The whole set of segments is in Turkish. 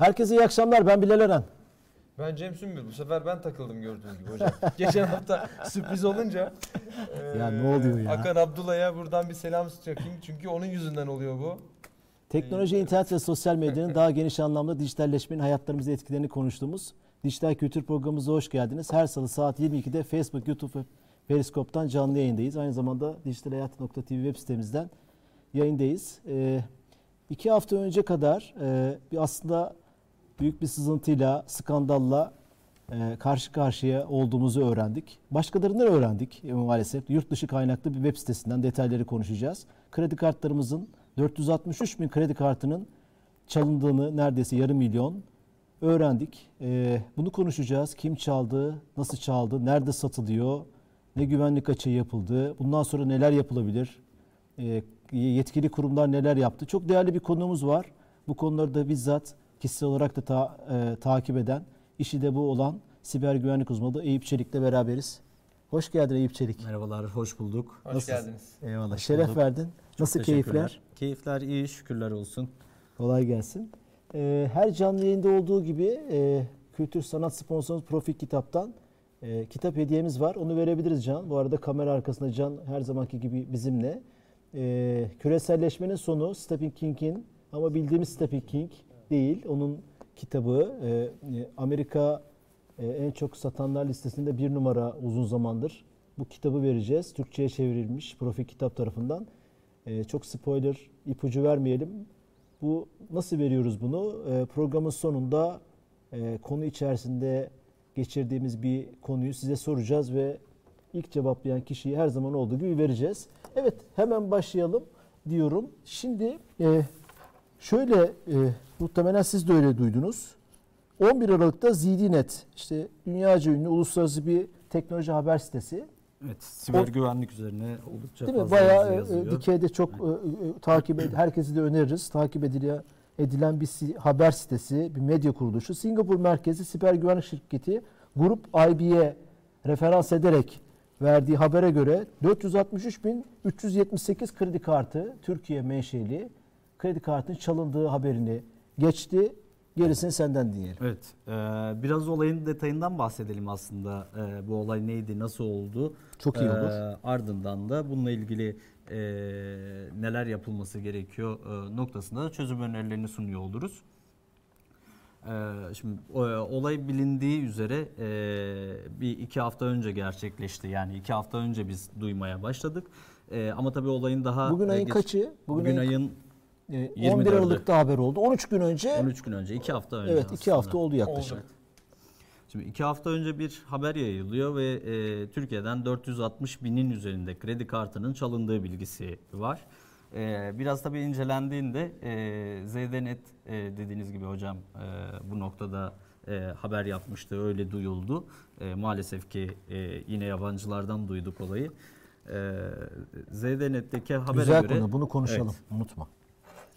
Herkese iyi akşamlar. Ben Bilal Eren. Ben Cem Sümbül. Bu sefer ben takıldım gördüğün gibi hocam. Geçen hafta sürpriz olunca Ya ne oluyor ya? Hakan Abdullah'a buradan bir selam çakayım. Çünkü onun yüzünden oluyor bu. Teknoloji, internet ve sosyal medyanın daha geniş anlamda dijitalleşmenin hayatlarımızı etkilerini konuştuğumuz Dijital Kültür programımıza hoş geldiniz. Her salı saat 22'de Facebook, YouTube ve Periskop'tan canlı yayındayız. Aynı zamanda dijitalhayat.tv web sitemizden yayındayız. Ee, iki hafta önce kadar e, bir aslında büyük bir sızıntıyla, skandalla e, karşı karşıya olduğumuzu öğrendik. Başkalarından öğrendik e, maalesef. Yurt dışı kaynaklı bir web sitesinden detayları konuşacağız. Kredi kartlarımızın 463 bin kredi kartının çalındığını neredeyse yarım milyon öğrendik. E, bunu konuşacağız. Kim çaldı, nasıl çaldı, nerede satılıyor, ne güvenlik açığı yapıldı, bundan sonra neler yapılabilir, yetkili kurumlar neler yaptı. Çok değerli bir konuğumuz var. Bu konuları da bizzat kişisel olarak da ta, e, takip eden, işi de bu olan siber güvenlik uzmanı Eyüp Çelik'le beraberiz. Hoş geldin Eyüp Çelik. Merhabalar, hoş bulduk. Hoş Nasılsın? geldiniz. Eyvallah. Hoş Şeref bulduk. verdin. Çok Nasıl keyifler? Keyifler iyi, şükürler olsun. Kolay gelsin. Ee, her canlı yayında olduğu gibi e, kültür sanat sponsorumuz Profil Kitap'tan e, kitap hediyemiz var. Onu verebiliriz Can. Bu arada kamera arkasında Can her zamanki gibi bizimle. E, küreselleşmenin sonu Stephen King'in ama bildiğimiz Stephen King değil. Onun kitabı e, Amerika e, en çok satanlar listesinde bir numara uzun zamandır. Bu kitabı vereceğiz. Türkçe'ye çevrilmiş Profil Kitap tarafından. E, çok spoiler ipucu vermeyelim. Bu nasıl veriyoruz bunu? E, programın sonunda e, konu içerisinde geçirdiğimiz bir konuyu size soracağız ve ilk cevaplayan kişiyi her zaman olduğu gibi vereceğiz. Evet hemen başlayalım diyorum. Şimdi e, şöyle e, muhtemelen siz de öyle duydunuz. 11 Aralık'ta ZDNet işte dünyaca ünlü uluslararası bir teknoloji haber sitesi Evet, siber O- güvenlik üzerine oldukça Değil mi? fazla Bayağı yazı e, yazıyor. dikeyde çok e, e, takip ed- herkesi de öneririz. Takip edile, edilen bir si- haber sitesi, bir medya kuruluşu. Singapur merkezi siber güvenlik şirketi Grup IB'ye referans ederek verdiği habere göre 463.378 kredi kartı Türkiye menşeli kredi kartının çalındığı haberini geçti. Gerisini senden dinleyelim. Evet, e, biraz olayın detayından bahsedelim aslında. E, bu olay neydi, nasıl oldu? Çok iyi olur. E, ardından da bununla ilgili e, neler yapılması gerekiyor e, noktasında da çözüm önerilerini sunuyor oluruz. E, şimdi o- olay bilindiği üzere e, bir iki hafta önce gerçekleşti. Yani iki hafta önce biz duymaya başladık. E, ama tabii olayın daha... Bugün e, ayın geç- kaçı? Bugün, Bugün ayın, ayın e, 11 24'ü. Aralık'ta haber oldu. 13 gün önce 13 gün önce, iki hafta önce Evet iki aslında. hafta oldu yaklaşık. Oldu. Şimdi iki hafta önce bir haber yayılıyor ve e, Türkiye'den 460 binin üzerinde kredi kartının çalındığı bilgisi var. E, biraz tabii incelendiğinde e, ZDNet e, dediğiniz gibi hocam e, bu noktada e, haber yapmıştı, öyle duyuldu. E, maalesef ki e, yine yabancılardan duyduk olayı. E, ZDNet'teki habere Güzel göre... konu bunu konuşalım Evet. unutma.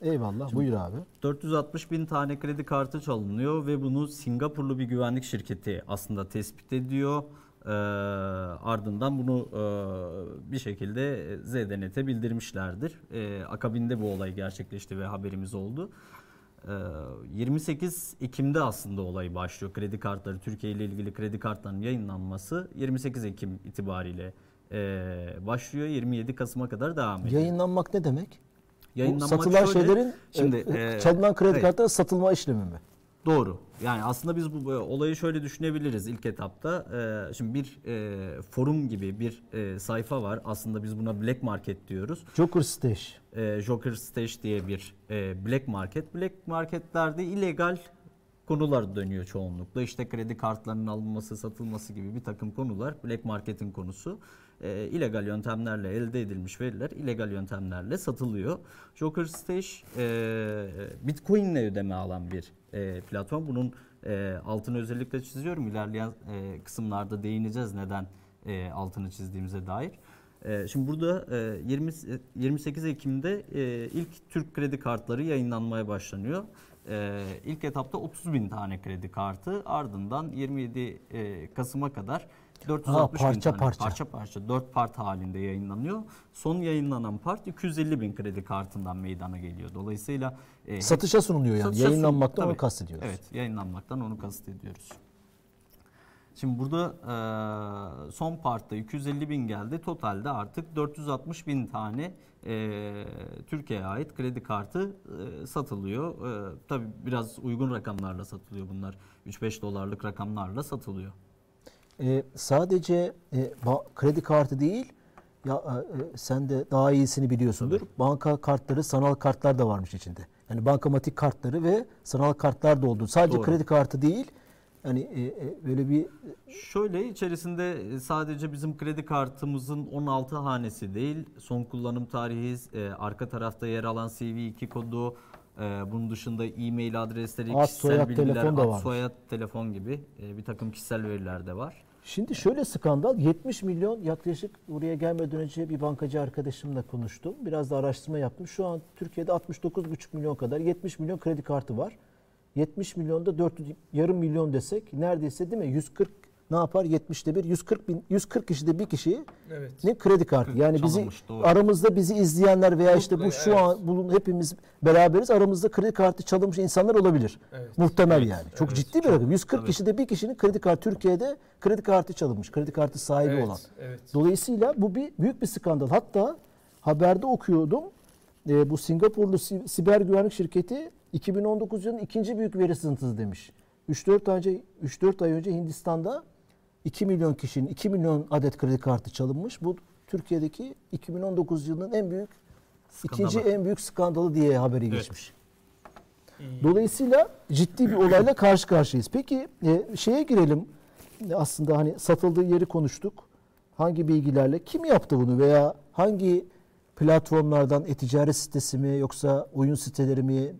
Eyvallah buyur abi. 460 bin tane kredi kartı çalınıyor ve bunu Singapurlu bir güvenlik şirketi aslında tespit ediyor. Ee, ardından bunu e, bir şekilde ZDNet'e bildirmişlerdir. Ee, akabinde bu olay gerçekleşti ve haberimiz oldu. Ee, 28 Ekim'de aslında olay başlıyor. Kredi kartları, Türkiye ile ilgili kredi kartlarının yayınlanması 28 Ekim itibariyle e, başlıyor. 27 Kasım'a kadar devam ediyor. Yayınlanmak ne demek? Bu Yayınlanmak satılan şöyle, şeylerin şimdi, e, e, çalınan kredi evet. kartları satılma işlemi mi? Doğru. Yani aslında biz bu bu olayı şöyle düşünebiliriz ilk etapta. Ee, şimdi bir e, forum gibi bir e, sayfa var. Aslında biz buna black market diyoruz. Joker Stash. E, Joker Stash diye bir e, black market. Black marketlerde illegal konular dönüyor çoğunlukla. İşte kredi kartlarının alınması, satılması gibi bir takım konular black marketin konusu. E, illegal yöntemlerle elde edilmiş veriler illegal yöntemlerle satılıyor. Joker Stash e, Bitcoin ile ödeme alan bir e, platform. Bunun e, altını özellikle çiziyorum. İlerleyen e, kısımlarda değineceğiz neden e, altını çizdiğimize dair. E, Şimdi burada e, 20, 28 Ekim'de e, ilk Türk kredi kartları yayınlanmaya başlanıyor. E, İlk etapta 30 bin tane kredi kartı ardından 27 e, Kasım'a kadar 460 bin parça tane, parça. parça parça 4 part halinde yayınlanıyor. Son yayınlanan part 250 bin kredi kartından meydana geliyor. Dolayısıyla e, Satışa sunuluyor yani. Satışa sun- Yayınlanmaktan onu Tabii. kastediyoruz. Evet, yayınlanmaktan onu kastediyoruz. Şimdi burada e, son partta 250 bin geldi. Totalde artık 460 bin tane e, Türkiye'ye ait kredi kartı e, satılıyor. E, tabii biraz uygun rakamlarla satılıyor bunlar. 3-5 dolarlık rakamlarla satılıyor. Ee, sadece e, kredi kartı değil, ya e, sen de daha iyisini biliyorsundur. Banka kartları, sanal kartlar da varmış içinde. Yani bankamatik kartları ve sanal kartlar da oldu. Sadece Doğru. kredi kartı değil. Yani e, e, böyle bir Şöyle içerisinde sadece bizim kredi kartımızın 16 hanesi değil, son kullanım tarihi, e, arka tarafta yer alan CV2 kodu, e, bunun dışında e-mail adresleri, Ad, kişisel soyad, bilgiler, telefon da ad, soyad, telefon gibi e, bir takım kişisel veriler de var. Şimdi şöyle skandal 70 milyon yaklaşık buraya gelmeden önce bir bankacı arkadaşımla konuştum. Biraz da araştırma yaptım. Şu an Türkiye'de 69,5 milyon kadar 70 milyon kredi kartı var. 70 milyonda 400 yarım milyon desek neredeyse değil mi? 140 ne yapar? 70'te bir 140 bin 140 kişide bir kişi Evet. ne kredi kartı. Yani bizi Çalınmış, doğru. aramızda bizi izleyenler veya işte bu şu evet. an bulun hepimiz beraberiz. Aramızda kredi kartı çalınmış insanlar olabilir. Evet. Muhtemel Evet, yani. Çok evet, ciddi bir rakam. 140 tabii. kişide bir kişinin kredi kartı Türkiye'de kredi kartı çalınmış. Kredi kartı sahibi evet. olan. Evet. Dolayısıyla bu bir büyük bir skandal. Hatta haberde okuyordum. e, bu Singapurlu si- siber güvenlik şirketi 2019 yılının ikinci büyük veri sızıntısı demiş. 3-4 ay önce 3-4 ay önce Hindistan'da 2 milyon kişinin 2 milyon adet kredi kartı çalınmış. Bu Türkiye'deki 2019 yılının en büyük Skandalı. ikinci en büyük skandalı diye haberi Evet. geçmiş. Dolayısıyla ciddi bir olayla karşı karşıyayız. Peki e, şeye girelim. Aslında hani satıldığı yeri konuştuk. Hangi bilgilerle kim yaptı bunu veya hangi platformlardan e-ticaret sitesi mi yoksa oyun siteleri mi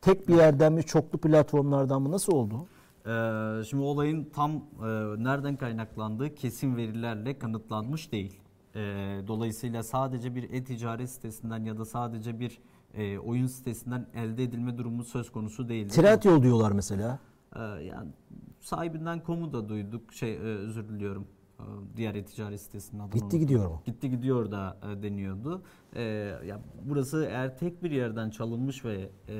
tek bir yerden mi çoklu platformlardan mı nasıl oldu? Ee, şimdi olayın tam e, nereden kaynaklandığı kesin verilerle kanıtlanmış değil. Ee, dolayısıyla sadece bir e-ticaret sitesinden ya da sadece bir e, oyun sitesinden elde edilme durumu söz konusu değil. Trendyol diyorlar mesela. Ee, yani sahibinden komu da duyduk. Şey e, özür diliyorum. Ee, Diğer e-ticaret sitesinin adını Gitti unuttum. gidiyor mu? Gitti gidiyor da e, deniyordu. Ee, ya burası eğer tek bir yerden çalınmış ve e,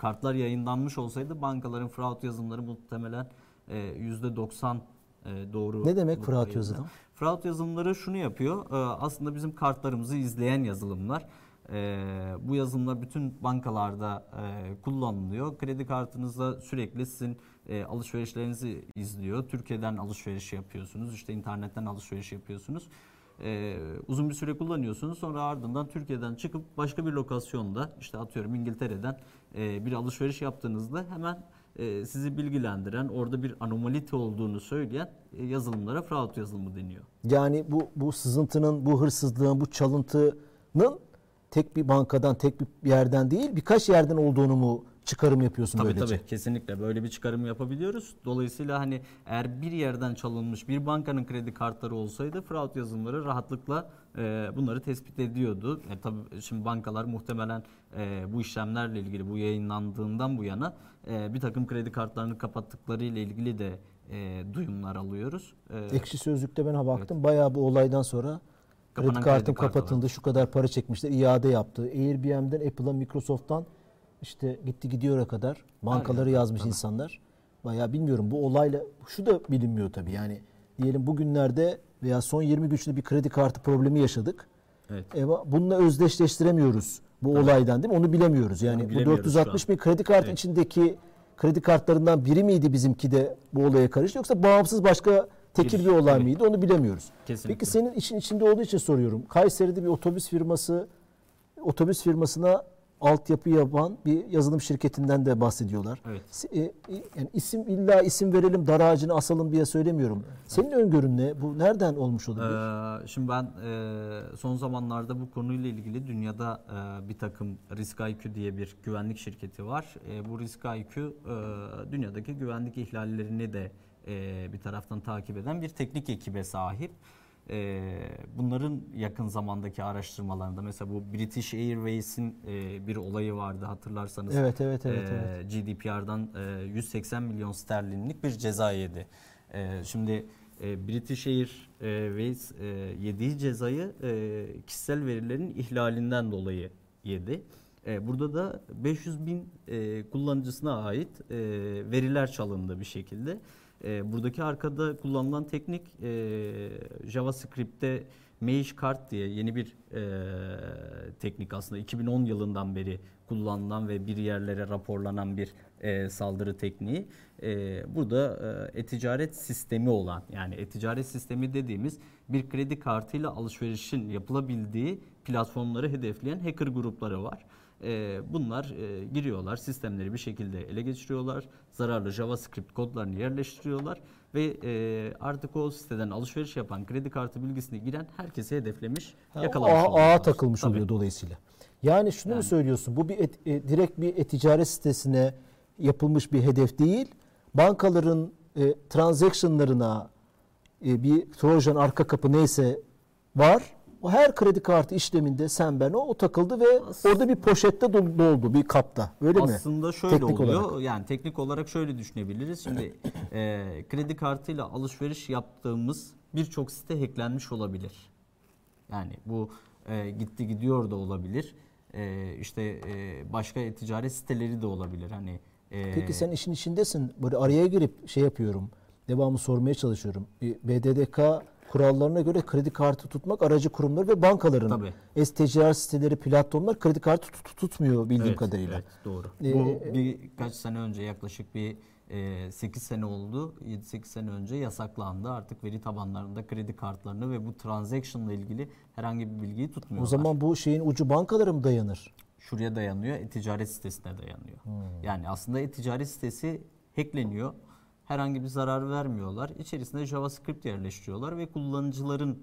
kartlar yayınlanmış olsaydı bankaların fraud yazılımları muhtemelen e, %90 e, doğru. Ne demek fraud yazılım? Fraud yazılımları şunu yapıyor. e, aslında bizim kartlarımızı izleyen yazılımlar. E, bu yazılımlar bütün bankalarda e, kullanılıyor. Kredi kartınızda sürekli sizin e, alışverişlerinizi izliyor. Türkiye'den alışveriş yapıyorsunuz. işte internetten alışveriş yapıyorsunuz. E, uzun bir süre kullanıyorsunuz. Sonra ardından Türkiye'den çıkıp başka bir lokasyonda işte atıyorum İngiltere'den e, bir alışveriş yaptığınızda hemen e, sizi bilgilendiren, orada bir anomalite olduğunu söyleyen e, yazılımlara fraud yazılımı deniyor. Yani bu bu sızıntının, bu hırsızlığın, bu çalıntının tek bir bankadan, tek bir yerden değil birkaç yerden olduğunu mu çıkarım yapıyorsun Tabii böylece? tabii kesinlikle böyle bir çıkarım yapabiliyoruz. Dolayısıyla hani eğer bir yerden çalınmış bir bankanın kredi kartları olsaydı fraud yazılımları rahatlıkla e, bunları tespit ediyordu. E, tabii şimdi bankalar muhtemelen e, bu işlemlerle ilgili bu yayınlandığından bu yana e, bir takım kredi kartlarını kapattıkları ile ilgili de e, duyumlar alıyoruz. E, Ekşi Sözlük'te ben baktım. Bayağı bu olaydan sonra kredi kartım kredi kartı kapatıldı. Şu kadar para çekmişler. iade yaptı. Airbnb'den Apple'a, Microsoft'tan işte gitti gidiyor'a kadar bankaları yerden, yazmış tabii. insanlar. Bayağı bilmiyorum. Bu olayla şu da bilinmiyor tabii. Yani diyelim bugünlerde veya son 20 güçlü bir kredi kartı problemi yaşadık. evet. E, bununla özdeşleştiremiyoruz bu olaydan değil mi? Onu bilemiyoruz. Yani bu bilemiyoruz 460 şu bin kredi kartı Evet. içindeki kredi kartlarından biri miydi bizimki de bu olaya karıştı yoksa bağımsız başka tekil Bir- bir olay evet. mıydı onu bilemiyoruz. Kesinlikle. Peki senin için içinde olduğu için soruyorum. Kayseri'de bir otobüs firması otobüs firmasına altyapı yapan bir yazılım şirketinden de bahsediyorlar. Evet. E, e, yani isim illa isim verelim, dar ağacını asalım diye söylemiyorum. Senin öngörün ne? Bu nereden olmuş olabilir? Ee, şimdi ben e, son zamanlarda bu konuyla ilgili dünyada e, bir takım Risk IQ diye bir güvenlik şirketi var. E, bu Risk IQ e, dünyadaki güvenlik ihlallerini de e, bir taraftan takip eden bir teknik ekibe sahip. E, bunların yakın zamandaki araştırmalarında mesela bu British Airways'in e, bir olayı vardı hatırlarsanız. Evet, evet, evet, E, evet. GDPR'dan e, 180 milyon sterlinlik bir ceza yedi. E, şimdi e, British Air Airways e, yediği cezayı e, kişisel verilerin ihlalinden dolayı yedi. E, burada da 500 bin e, kullanıcısına ait e, veriler çalındı bir şekilde. E, buradaki arkada kullanılan teknik e, JavaScript'te Mesh Kart diye yeni bir e, teknik aslında 2010 yılından beri kullanılan ve bir yerlere raporlanan bir e, saldırı tekniği. E, burada e-ticaret sistemi olan yani e-ticaret sistemi dediğimiz bir kredi kartıyla alışverişin yapılabildiği platformları hedefleyen hacker grupları var. E, bunlar e, giriyorlar, sistemleri bir şekilde ele geçiriyorlar, zararlı JavaScript kodlarını yerleştiriyorlar ve e, artık o siteden alışveriş yapan kredi kartı bilgisini giren herkesi hedeflemiş, Ha, yakalamış ağa, oluyorlar. ağa takılmış Tabii. oluyor dolayısıyla. Yani şunu mu Yani. söylüyorsun? Bu bir et- e, direkt bir e-ticaret sitesine yapılmış bir hedef değil. Bankaların e, transaction'larına e, bir Trojan arka kapı neyse var. O her kredi kartı işleminde sen ben o, o takıldı ve As- orada bir poşette dol- doldu bir kapta. Öyle mi? Aslında şöyle Teknik oluyor. olarak. Yani teknik olarak şöyle düşünebiliriz. Şimdi e, kredi kartıyla alışveriş yaptığımız birçok site hacklenmiş olabilir. Yani bu e, gitti gidiyor da olabilir. E, işte e, başka ticaret siteleri de olabilir. Hani e, Peki sen işin içindesin. Böyle araya girip şey yapıyorum. Devamlı sormaya çalışıyorum. BDDK kurallarına göre kredi kartı tutmak aracı kurumları ve bankaların Tabii. e-ticaret siteleri, platformlar kredi kartı tut- tutmuyor bildiğim Evet, kadarıyla. Evet doğru. Ee, Bu birkaç sene önce yaklaşık bir e, 8 sene oldu. 7-8 sene önce yasaklandı. Artık veri tabanlarında kredi kartlarını ve bu transaction ile ilgili herhangi bir bilgiyi tutmuyorlar. O zaman bu şeyin ucu bankalara mı dayanır? şuraya dayanıyor, e-ticaret sitesine dayanıyor. Hmm. Yani aslında e-ticaret sitesi hackleniyor. Herhangi bir zarar vermiyorlar. İçerisine JavaScript yerleştiriyorlar ve kullanıcıların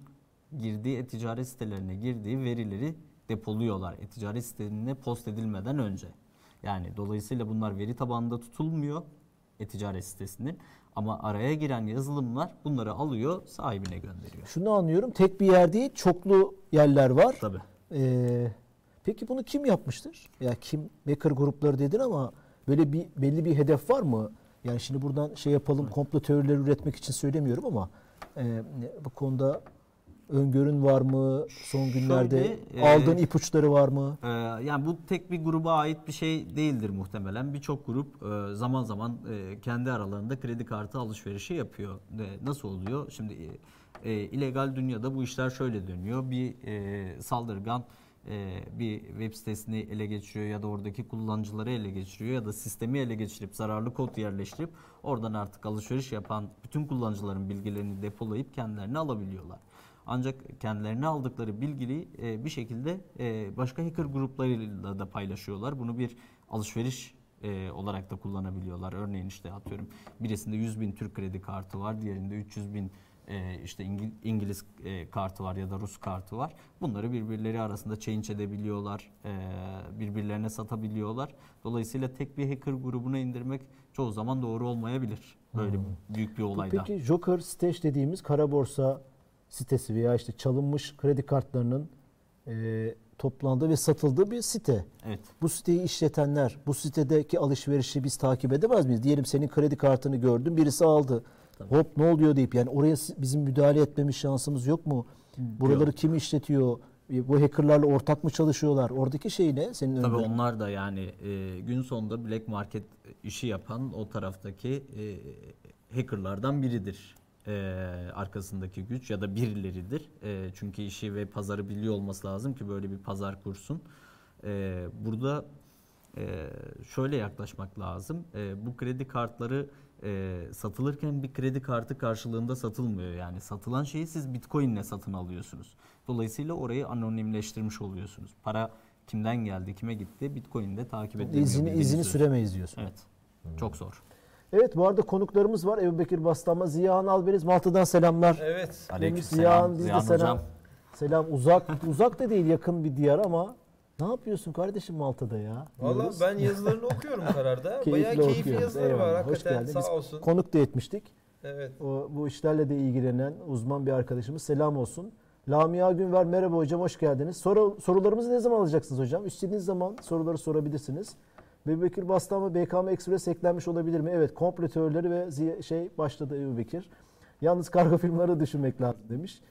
girdiği e-ticaret sitelerine girdiği verileri depoluyorlar. E-ticaret sitelerine post edilmeden önce. Yani dolayısıyla bunlar veri tabanında tutulmuyor e-ticaret sitesinin ama araya giren yazılımlar bunları alıyor, sahibine gönderiyor. Şunu anlıyorum. Tek bir yer değil, çoklu yerler var. Tabii. Ee, peki bunu kim yapmıştır? Ya kim hacker grupları dedin ama böyle bir belli bir hedef var mı? Yani şimdi buradan şey yapalım komplo teorileri üretmek için söylemiyorum ama e, bu konuda öngörün var mı? Son günlerde Şöyle, e, aldığın ipuçları var mı? Ee, yani bu tek bir gruba ait bir şey değildir muhtemelen. Birçok grup e, zaman zaman e, kendi aralarında kredi kartı alışverişi yapıyor. E, Nasıl oluyor? Şimdi e, e, illegal dünyada bu işler şöyle dönüyor. Bir e, saldırgan e, bir web sitesini ele geçiriyor ya da oradaki kullanıcıları ele geçiriyor ya da sistemi ele geçirip zararlı kod yerleştirip oradan artık alışveriş yapan bütün kullanıcıların bilgilerini depolayıp kendilerini alabiliyorlar. Ancak kendilerine aldıkları bilgiyi e, bir şekilde e, başka hacker gruplarıyla da paylaşıyorlar. Bunu bir alışveriş olarak da kullanabiliyorlar. Örneğin işte atıyorum birisinde 100 bin Türk kredi kartı var, diğerinde 300 bin e, işte İngi- İngiliz e, kartı var ya da Rus kartı var. Bunları birbirleri arasında change edebiliyorlar, e, birbirlerine satabiliyorlar. Dolayısıyla tek bir hacker grubuna indirmek çoğu zaman doğru olmayabilir. Böyle büyük bir olayda. Peki Joker Stash dediğimiz kara borsa sitesi veya işte çalınmış kredi kartlarının e, toplandığı ve satıldığı bir site. Evet. Bu siteyi işletenler, bu sitedeki alışverişi biz takip edemez miyiz? Diyelim senin kredi kartını gördüm, birisi aldı. Hop ne oluyor deyip yani oraya bizim müdahale etmemiz şansımız yok mu? Buraları kim işletiyor? E, Bu hackerlarla ortak mı çalışıyorlar? Oradaki şey ne? Senin Tabii önünde. onlar da yani e, gün sonunda black market işi yapan o taraftaki e, hackerlardan biridir. E, arkasındaki güç ya da birileridir. E, çünkü işi ve pazarı biliyor olması lazım ki böyle bir pazar kursun. E, burada e, şöyle yaklaşmak lazım. E, bu kredi kartları e, satılırken bir kredi kartı karşılığında satılmıyor. Yani satılan şeyi siz Bitcoin ile satın alıyorsunuz. Dolayısıyla orayı anonimleştirmiş oluyorsunuz. Para kimden geldi, kime gitti Bitcoin'de takip edilmiyor. İzini, izini üzere. süremeyiz diyorsun. Evet. Çok zor. Evet bu arada konuklarımız var. Ebu Bekir Baslanma, Ziyahan Alberiz. Malta'dan selamlar. Evet. Demiş Aleykümselam. Ziyahan, biz de selam. hocam. Selam uzak uzak da değil yakın bir diyar ama ne yapıyorsun kardeşim Malta'da ya? Valla ben yazılarını okuyorum kararda. Bayağı keyifli okuyoruz. yazıları var Eyvallah, hoş hakikaten geldin. sağ Biz olsun. Konuk da etmiştik. Evet. O, bu işlerle de ilgilenen uzman bir arkadaşımız selam olsun. Lamia Günver merhaba hocam hoş geldiniz. Soru, sorularımızı ne zaman alacaksınız hocam? İstediğiniz zaman soruları sorabilirsiniz. Ebu Bekir Bastan ve BKM Express eklenmiş olabilir mi? Evet komplo teorileri ve şey başladı Ebu Bekir. Yalnız kargo firmaları düşünmek lazım demiş.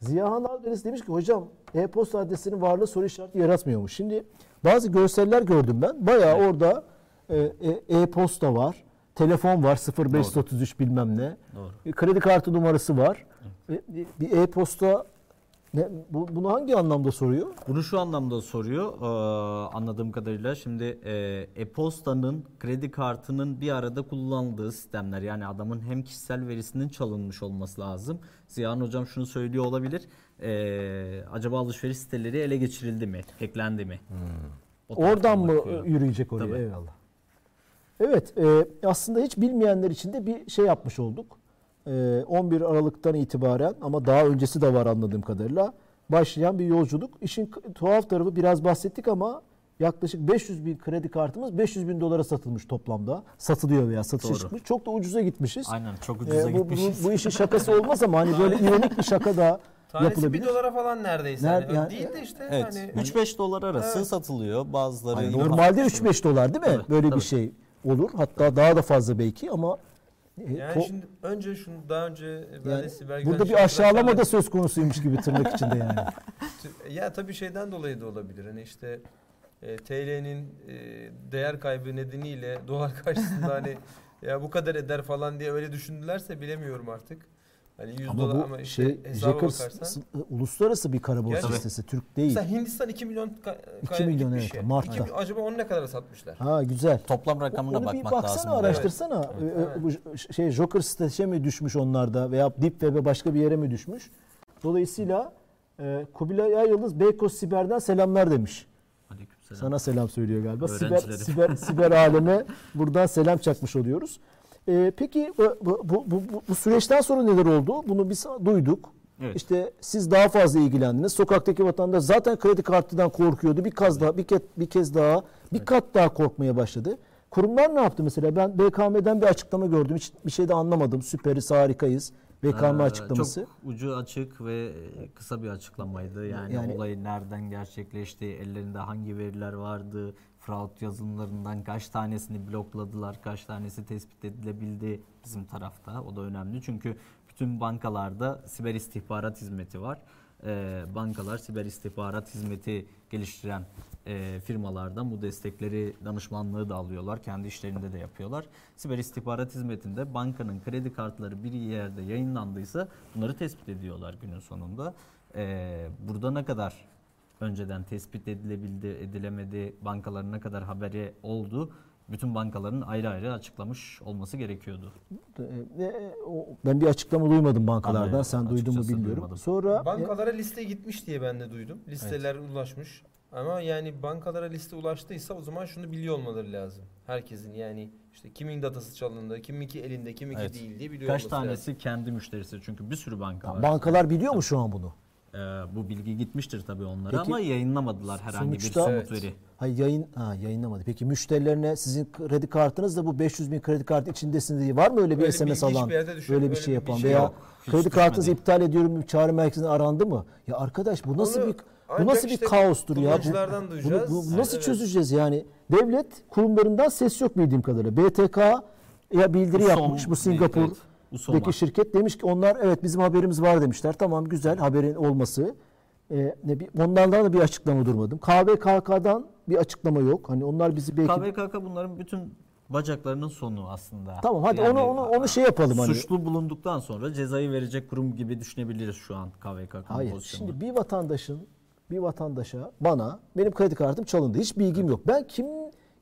Ziyahan Alberes demiş ki hocam e-posta adresinin varlığı soru işareti yaratmıyormuş. Şimdi bazı görseller gördüm ben. Bayağı orada e, e- e-posta var. Telefon var 0533 bilmem ne. Doğru. E, Kredi kartı numarası var. E, Bir e-posta ne, bu, bunu hangi anlamda soruyor? Bunu şu anlamda soruyor eee, anladığım kadarıyla. Şimdi e-postanın, kredi kartının bir arada kullanıldığı sistemler. Yani adamın hem kişisel verisinin çalınmış olması lazım. Ziyan Hocam şunu söylüyor olabilir. Eee, acaba alışveriş siteleri ele geçirildi mi? Hacklendi mi? O Oradan mı bakıyor. yürüyecek oraya? Tabii. Eyvallah. Evet, e, aslında hiç bilmeyenler için de bir şey yapmış olduk. E, 11 Aralık'tan itibaren ama daha öncesi de var anladığım kadarıyla başlayan bir yolculuk. İşin tuhaf tarafı biraz bahsettik ama yaklaşık 500 bin kredi kartımız 500 bin dolara satılmış toplamda. Satılıyor veya satışa Doğru. çıkmış. Çok da ucuza gitmişiz. Aynen çok E, ucuza bu, bu, gitmişiz. bu işin şakası olmaz ama hani böyle ironik bir şaka da Tanesi bir yapılabilir. dolara falan neredeyse. Ner- hani. yani- değil de işte Evet. hani 3-5 dolar arası Evet. satılıyor. Bazıları yine- normalde 3-5 dolar değil mi? Tabii, Böyle bir tabii. şey olur. Hatta daha da fazla belki ama yani to- şimdi önce şunu daha önce ben yani Sibel burada bir aşağılama da söz konusuymuş gibi tırnak içinde yani. Ya tabii şeyden dolayı da olabilir. Hani işte e, TL'nin e, değer kaybı nedeniyle dolar karşısında hani ya bu kadar eder falan diye öyle düşündülerse bilemiyorum artık. Hani 100 ama dolar bu ama işte şey Jackers uluslararası bir kara borsa sitesi. Türk değil. Mesela Hindistan 2 milyon ka- 2 kay- milyon, evet, ya. Mart'ta. 2 milyon- acaba onu ne kadar satmışlar? Ha güzel. Toplam rakamına Onu bir bakmak baksana lazım. araştırsana. Evet. Ee, Evet. Bu şey Joker sitesine mi düşmüş onlarda veya Deep Web'e başka bir yere mi düşmüş? Dolayısıyla e, Kubilay Ay Yıldız Beykoz Siber'den selamlar demiş. Aleykümselam. Sana selam söylüyor galiba. Siber, siber, siber aleme buradan selam çakmış oluyoruz. Ee, peki bu, bu, bu, bu, bu süreçten sonra neler oldu? Bunu biz duyduk. Evet. İşte siz daha fazla ilgilendiniz. Sokaktaki vatandaş zaten kredi kartından korkuyordu. Bir kez daha, bir kez, bir kez daha, bir kat daha korkmaya başladı. Kurumlar ne yaptı mesela? Ben BKM'den bir açıklama gördüm. Hiç bir şey de anlamadım. Süperiz, harikayız. BKM Ee, açıklaması. Çok ucu açık ve e, kısa bir açıklamaydı. Yani, Yani- olay nereden gerçekleşti, ellerinde hangi veriler vardı, fraud yazılımlarından kaç tanesini blokladılar, kaç tanesi tespit edilebildi bizim tarafta. O da önemli çünkü bütün bankalarda siber istihbarat hizmeti var. Ee, bankalar siber istihbarat hizmeti geliştiren e, firmalardan bu destekleri, danışmanlığı da alıyorlar. Kendi işlerinde de yapıyorlar. Siber istihbarat hizmetinde bankanın kredi kartları bir yerde yayınlandıysa bunları tespit ediyorlar günün sonunda. Ee, burada ne kadar önceden tespit edilebildi, edilemedi, bankaların ne kadar haberi oldu, bütün bankaların ayrı ayrı açıklamış olması gerekiyordu. E, o- Ben bir açıklama duymadım bankalardan. Sen duydun mu bilmiyorum. duymadım. Sonra Bankalara liste gitmiş diye ben de duydum. Listeler ulaşmış. Ama yani bankalara liste ulaştıysa o zaman şunu biliyor olmaları lazım. Herkesin yani işte kimin datası çalındı, kiminki elinde, kiminki Evet. değil diye biliyor Kaç olması tanesi lazım. kendi müşterisi çünkü bir sürü banka var. bankalar biliyor mu şu an bunu? Ee, bu bilgi gitmiştir tabii onlara Peki, ama yayınlamadılar herhangi sonuçta- bir somut veri. Hayır yayın ha, yayınlamadı. Peki müşterilerine sizin kredi kartınızda bu 500 bin kredi kartı içindesiniz diye var mı öyle bir Öyle SMS alan? hiçbir yerde düşün- Öyle bir şey bir yapan şey veya yok. Kredi kartınızı iptal ediyorum çağrı merkezine arandı mı? Ya arkadaş bu nasıl Onu bir bu nasıl bir işte kaostur ya? Bu, bunu, bu- bu nasıl Evet. çözeceğiz yani? Devlet kurumlarından ses yok bildiğim kadarıyla. BTK ya bildiri Bu son yapmış bu bir- Singapur evet, var. şirket demiş ki onlar evet bizim haberimiz var demişler. Tamam güzel haberin olması. Ee, ne bir, onlardan da bir açıklama durmadım. KVKK'dan bir açıklama yok. Hani onlar bizi belki KVKK bunların bütün bacaklarının sonu aslında. Tamam hadi Yani onu onu onu şey yapalım hani. Suçlu bulunduktan sonra cezayı verecek kurum gibi düşünebiliriz şu an KVKK'nın Hayır. pozisyonunu. Şimdi bir vatandaşın bir vatandaşa bana benim kredi kartım çalındı. Hiç bilgim yok. Ben kim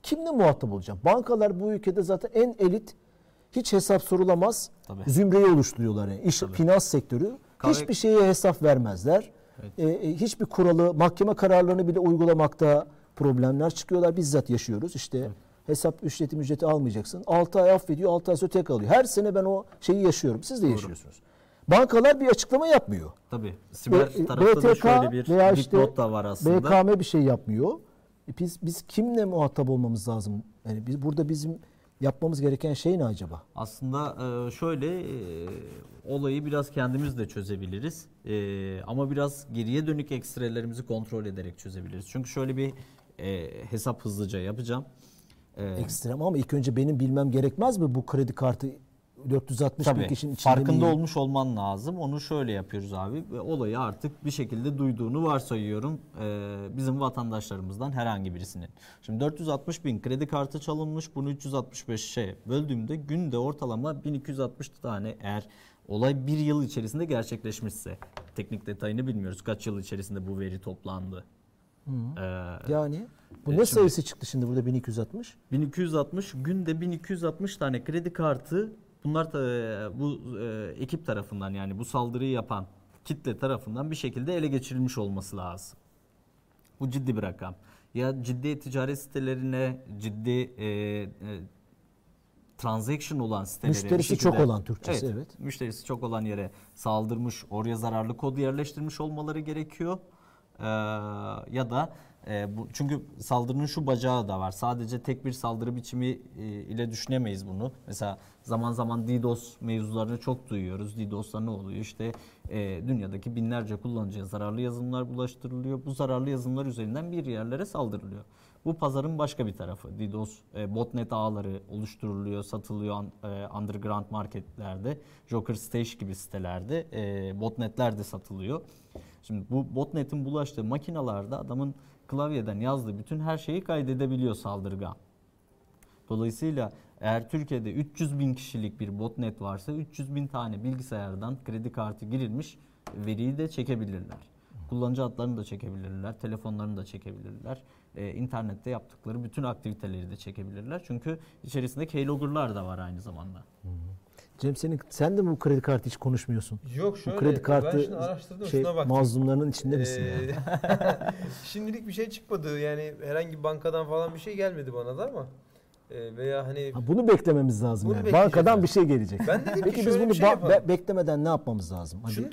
kimle muhatap olacağım? Bankalar bu ülkede zaten en elit hiç hesap sorulamaz Tabii. zümreyi oluşturuyorlar yani. İş, finans sektörü KV hiçbir şeye hesap vermezler. Ee, e, hiçbir kuralı, mahkeme kararlarını bile uygulamakta problemler çıkıyorlar. Bizzat yaşıyoruz. İşte hesap ücreti ücreti almayacaksın. 6 ay affediyor, 6 ay sonra tek alıyor. Her sene ben o şeyi yaşıyorum. Siz de yaşıyorsunuz. Bankalar bir açıklama yapmıyor. Tabii. Siber E, tarafta da BTK şöyle bir veya işte da var aslında. BKM bir şey yapmıyor. E biz biz kimle muhatap olmamız lazım? Yani biz burada bizim yapmamız gereken şey ne acaba? Aslında e, şöyle e, olayı biraz kendimiz de çözebiliriz. E, ama biraz geriye dönük ekstrelerimizi kontrol ederek çözebiliriz. Çünkü şöyle bir hesap hızlıca yapacağım. Ekstrem ama ilk önce benim bilmem gerekmez mi bu kredi kartı 460 bin Tabii kişinin içinde farkında miyim? olmuş olman lazım. Onu şöyle yapıyoruz abi. Ve Olayı artık bir şekilde duyduğunu varsayıyorum. Ee, bizim vatandaşlarımızdan herhangi birisinin. Şimdi 460 bin kredi kartı çalınmış. Bunu 365'e böldüğümde günde ortalama 1260 tane eğer olay bir yıl içerisinde gerçekleşmişse. Teknik detayını bilmiyoruz. Kaç yıl içerisinde bu veri toplandı. Ee, Yani bu Evet, ne şimdi- sayısı çıktı şimdi burada 1260? 1260 günde 1260 tane kredi kartı bunlar da e, bu e, ekip tarafından yani bu saldırıyı yapan kitle tarafından bir şekilde ele geçirilmiş olması lazım. Bu ciddi bir rakam. Ya ciddi ticaret sitelerine, ciddi e, e, transaction olan sitelere Müşterisi şekilde- çok olan Türkçesi, evet. Müşterisi çok olan yere saldırmış, oraya zararlı kod yerleştirmiş olmaları gerekiyor. Ee, ya da e, bu çünkü saldırının şu bacağı da var. Sadece tek bir saldırı biçimi e, ile düşünemeyiz bunu. Mesela zaman zaman DDoS mevzularını çok duyuyoruz. DDoS'ta ne oluyor? İşte e, dünyadaki binlerce kullanıcıya zararlı yazılımlar bulaştırılıyor. Bu zararlı yazılımlar üzerinden bir yerlere saldırılıyor. Bu pazarın başka bir tarafı. DDoS e, botnet ağları oluşturuluyor, satılıyor e, underground marketlerde. Joker Stage gibi sitelerde e, botnetler de satılıyor. Şimdi bu botnetin bulaştığı makinalarda adamın klavyeden yazdığı bütün her şeyi kaydedebiliyor saldırgan. Dolayısıyla eğer Türkiye'de 300 bin kişilik bir botnet varsa 300 bin tane bilgisayardan kredi kartı girilmiş veriyi de çekebilirler. Kullanıcı adlarını da çekebilirler, telefonlarını da çekebilirler. Ee, internette yaptıkları bütün aktiviteleri de çekebilirler. Çünkü içerisinde keylogger'lar da var aynı zamanda. Cem senin sen de mi bu kredi kartı hiç konuşmuyorsun? Yok Bu şöyle kredi ben kartı şimdi araştırdım şey, şuna baktım. mazlumlarının içinde misin Ee, yani? Şimdilik bir şey çıkmadı yani herhangi bankadan falan bir şey gelmedi bana da ama e, veya hani Ha, bunu beklememiz lazım Bunu yani. Bankadan yani. bir şey gelecek. ben dedim Peki ki biz bunu şey be- beklemeden ne yapmamız lazım? Hadi Şunu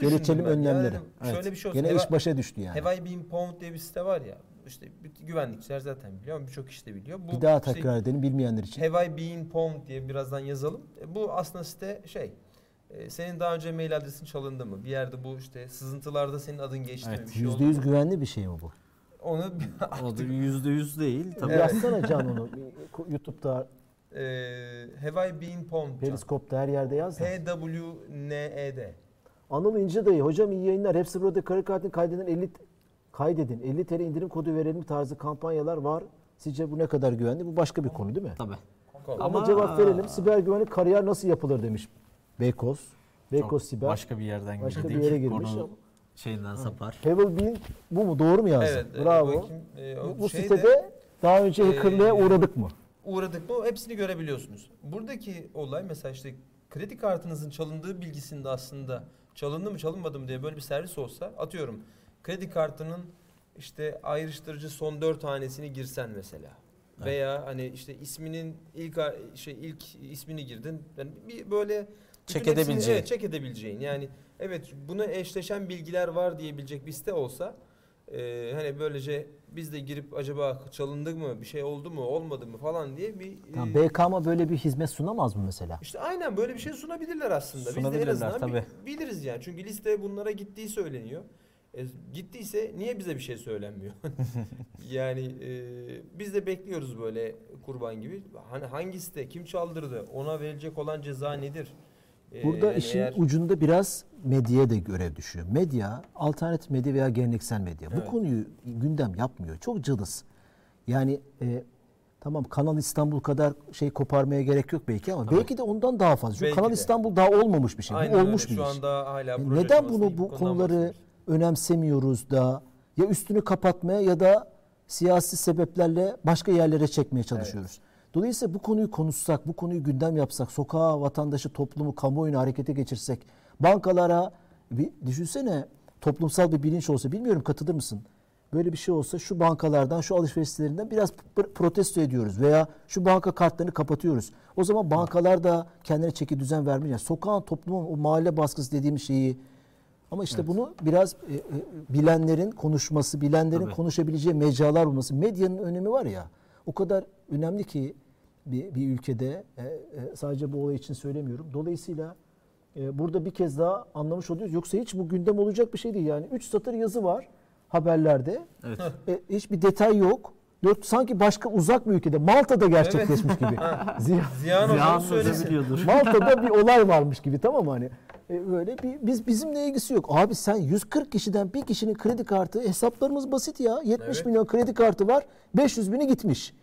ben. önlemleri. Yani Evet. şöyle bir şey olsun. Gene Eva- iş başa düştü yani. Have I been pwned diye bir site var ya. İşte güvenlikçiler zaten biliyor ama birçok kişi de biliyor. Bu bir daha işte tekrar edelim bilmeyenler için. Have I been pwned diye birazdan yazalım. E, bu aslında site şey e, senin daha önce mail adresin çalındı mı? Bir yerde bu işte sızıntılarda senin adın geçti mi? Evet, Bir şey oldu %100 mu? güvenli bir şey mi bu? Onu O da %100 değil tabii. Evet. Yazsana Can onu. YouTube'da, e, Have I been pwned? Periskop'ta her yerde yaz. da. P-W-N-E-D. Anıl İnce dayı hocam iyi yayınlar. Hepsi burada kredi kartını kaydedin 50 kaydedin. 50 TL indirim kodu verelim tarzı kampanyalar var. Sizce bu ne kadar güvenli? Bu başka bir konu değil mi? Tabii. Ama, Ama- cevap verelim. Siber güvenlik kariyer nasıl yapılır demiş Beykoz. Beykoz Siber. Başka bir yerden Başka girdik. bir yere girmiş Konu şeyinden sapar. Pebble Bean bu mu? Doğru mu yazdı? Evet. e, Bravo. bakayım, e, bu bu şeyde- sitede daha önce hackerlığa e, uğradık mı? uğradık mı hepsini görebiliyorsunuz. Buradaki olay mesela işte kredi kartınızın çalındığı bilgisinde aslında çalındı mı çalınmadı mı diye böyle bir servis olsa atıyorum kredi kartının işte ayrıştırıcı son dört hanesini girsen mesela. Evet. Veya hani işte isminin ilk şey ilk ismini girdin. Yani bir böyle Çek edebileceğin. Evet, çek edebileceğin. Yani evet buna eşleşen bilgiler var diyebilecek bir site olsa e, hani böylece biz de girip acaba çalındı mı bir şey oldu mu olmadı mı falan diye bir Tamam, e, BKM böyle bir hizmet sunamaz mı mesela? işte aynen böyle bir şey sunabilirler aslında. Biz de en Sunabilirler, azından bi- tabii. biliriz yani. Çünkü liste bunlara gittiği söyleniyor. E, gittiyse niye bize bir şey söylenmiyor? yani e, biz de bekliyoruz böyle kurban gibi. Hani hangi site, kim çaldırdı, ona verilecek olan ceza nedir? E, Burada yani işin eğer- ucunda biraz medyaya da görev düşüyor. Medya, alternatif medya veya geleneksel medya bu Evet. konuyu gündem yapmıyor. Çok cılız. Yani e, tamam Kanal İstanbul kadar şey koparmaya gerek yok belki ama Tabii. belki de ondan daha fazla. Çünkü Belki Kanal de. İstanbul daha olmamış bir şey. Aynen bu öyle. olmuş bir Şu anda hala proje neden bunu bu konuları bahsediyoruz. Önemsemiyoruz da ya üstünü kapatmaya ya da siyasi sebeplerle başka yerlere çekmeye çalışıyoruz. Dolayısıyla bu konuyu konuşsak, bu konuyu gündem yapsak, sokağa vatandaşı, toplumu, kamuoyunu harekete geçirsek, bankalara bir düşünsene toplumsal bir bilinç olsa, bilmiyorum katılır mısın? Böyle bir şey olsa şu bankalardan, şu alışveriş sitelerinden biraz pr- protesto ediyoruz veya şu banka kartlarını kapatıyoruz. O zaman bankalar da kendine çeki düzen vermeyecek. Sokağın, toplumun o mahalle baskısı dediğimiz şeyi ama işte bunu biraz e, e, bilenlerin konuşması, bilenlerin Tabii. konuşabileceği mecralar olması, medyanın önemi var ya. O kadar önemli ki bir, bir ülkede e, e, sadece bu olay için söylemiyorum. Dolayısıyla e, burada bir kez daha anlamış oluyoruz. Yoksa hiç bu gündem olacak bir şey değil. Yani 3 satır yazı var haberlerde. Evet. E, hiçbir detay yok. Dört, sanki başka uzak bir ülkede Malta'da gerçekleşmiş gibi. Ziya- Ziyan hocam. Malta'da bir olay varmış gibi tamam mı hani? E, böyle bir, biz bizimle ilgisi yok. Abi sen 140 kişiden bir kişinin kredi kartı hesaplarımız basit ya. 70 Evet. milyon kredi kartı var. 500 bini gitmiş.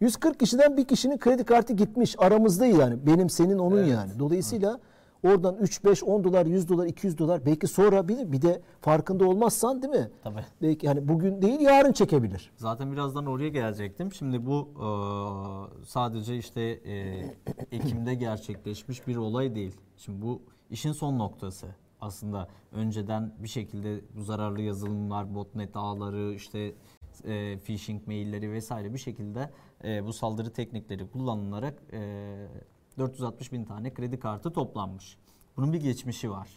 140 kişiden bir kişinin kredi kartı gitmiş. Aramızda yani. Benim senin onun Evet. yani. Dolayısıyla oradan 3 5 10 dolar, 100 dolar, 200 dolar belki sonra bir, bir de farkında olmazsan değil mi? Tabii. Belki hani bugün değil yarın çekebilir. Zaten birazdan oraya gelecektim. Şimdi bu e, sadece işte e, Ekim'de gerçekleşmiş bir olay değil. Şimdi bu işin son noktası. Aslında önceden bir şekilde bu zararlı yazılımlar, botnet ağları, işte e, phishing mailleri vesaire bir şekilde e, bu saldırı teknikleri kullanılarak e, 460 bin tane kredi kartı toplanmış. Bunun bir geçmişi var.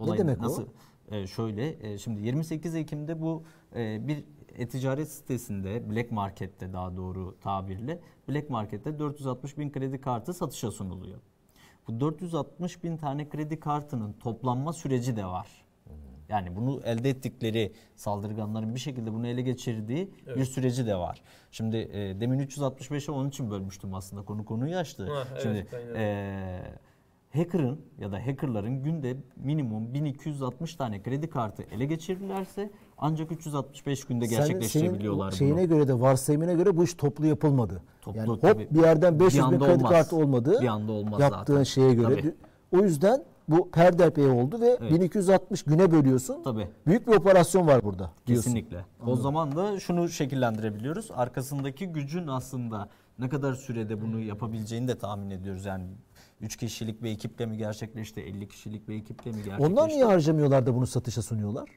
Ne demek o? nasıl, ee, şöyle, e, şimdi 28 Ekim'de bu e, bir e-ticaret sitesinde, Black Market'te daha doğru tabirle, Black Market'te 460 bin kredi kartı satışa sunuluyor. Bu 460 bin tane kredi kartının toplanma süreci de var. Yani bunu elde ettikleri saldırganların bir şekilde bunu ele geçirdiği bir süreci de var. Şimdi e, demin 365'e onun için bölmüştüm aslında konu konuyu açtı. Ha, evet, Şimdi e, hacker'ın ya da hackerların günde minimum 1260 tane kredi kartı ele geçirirlerse ancak 365 günde Sen- gerçekleştirebiliyorlar senin şeyine bunu. göre de varsayımına göre bu iş toplu yapılmadı. Toplu yani hop tabii. bir yerden 500 Bir bin kredi olmaz. kartı olmadı. Bir anda olmaz Yaptığın zaten. şeye göre. Tabii. O yüzden bu perdepey oldu ve Evet. 1260 güne bölüyorsun. Tabii. Büyük bir operasyon var burada diyorsun. Kesinlikle. O zaman da şunu şekillendirebiliyoruz. Arkasındaki gücün aslında ne kadar sürede bunu yapabileceğini de tahmin ediyoruz. Yani 3 kişilik bir ekiple mi gerçekleşti, 50 kişilik bir ekiple mi gerçekleşti? Onlar niye harcamıyorlar da bunu satışa sunuyorlar?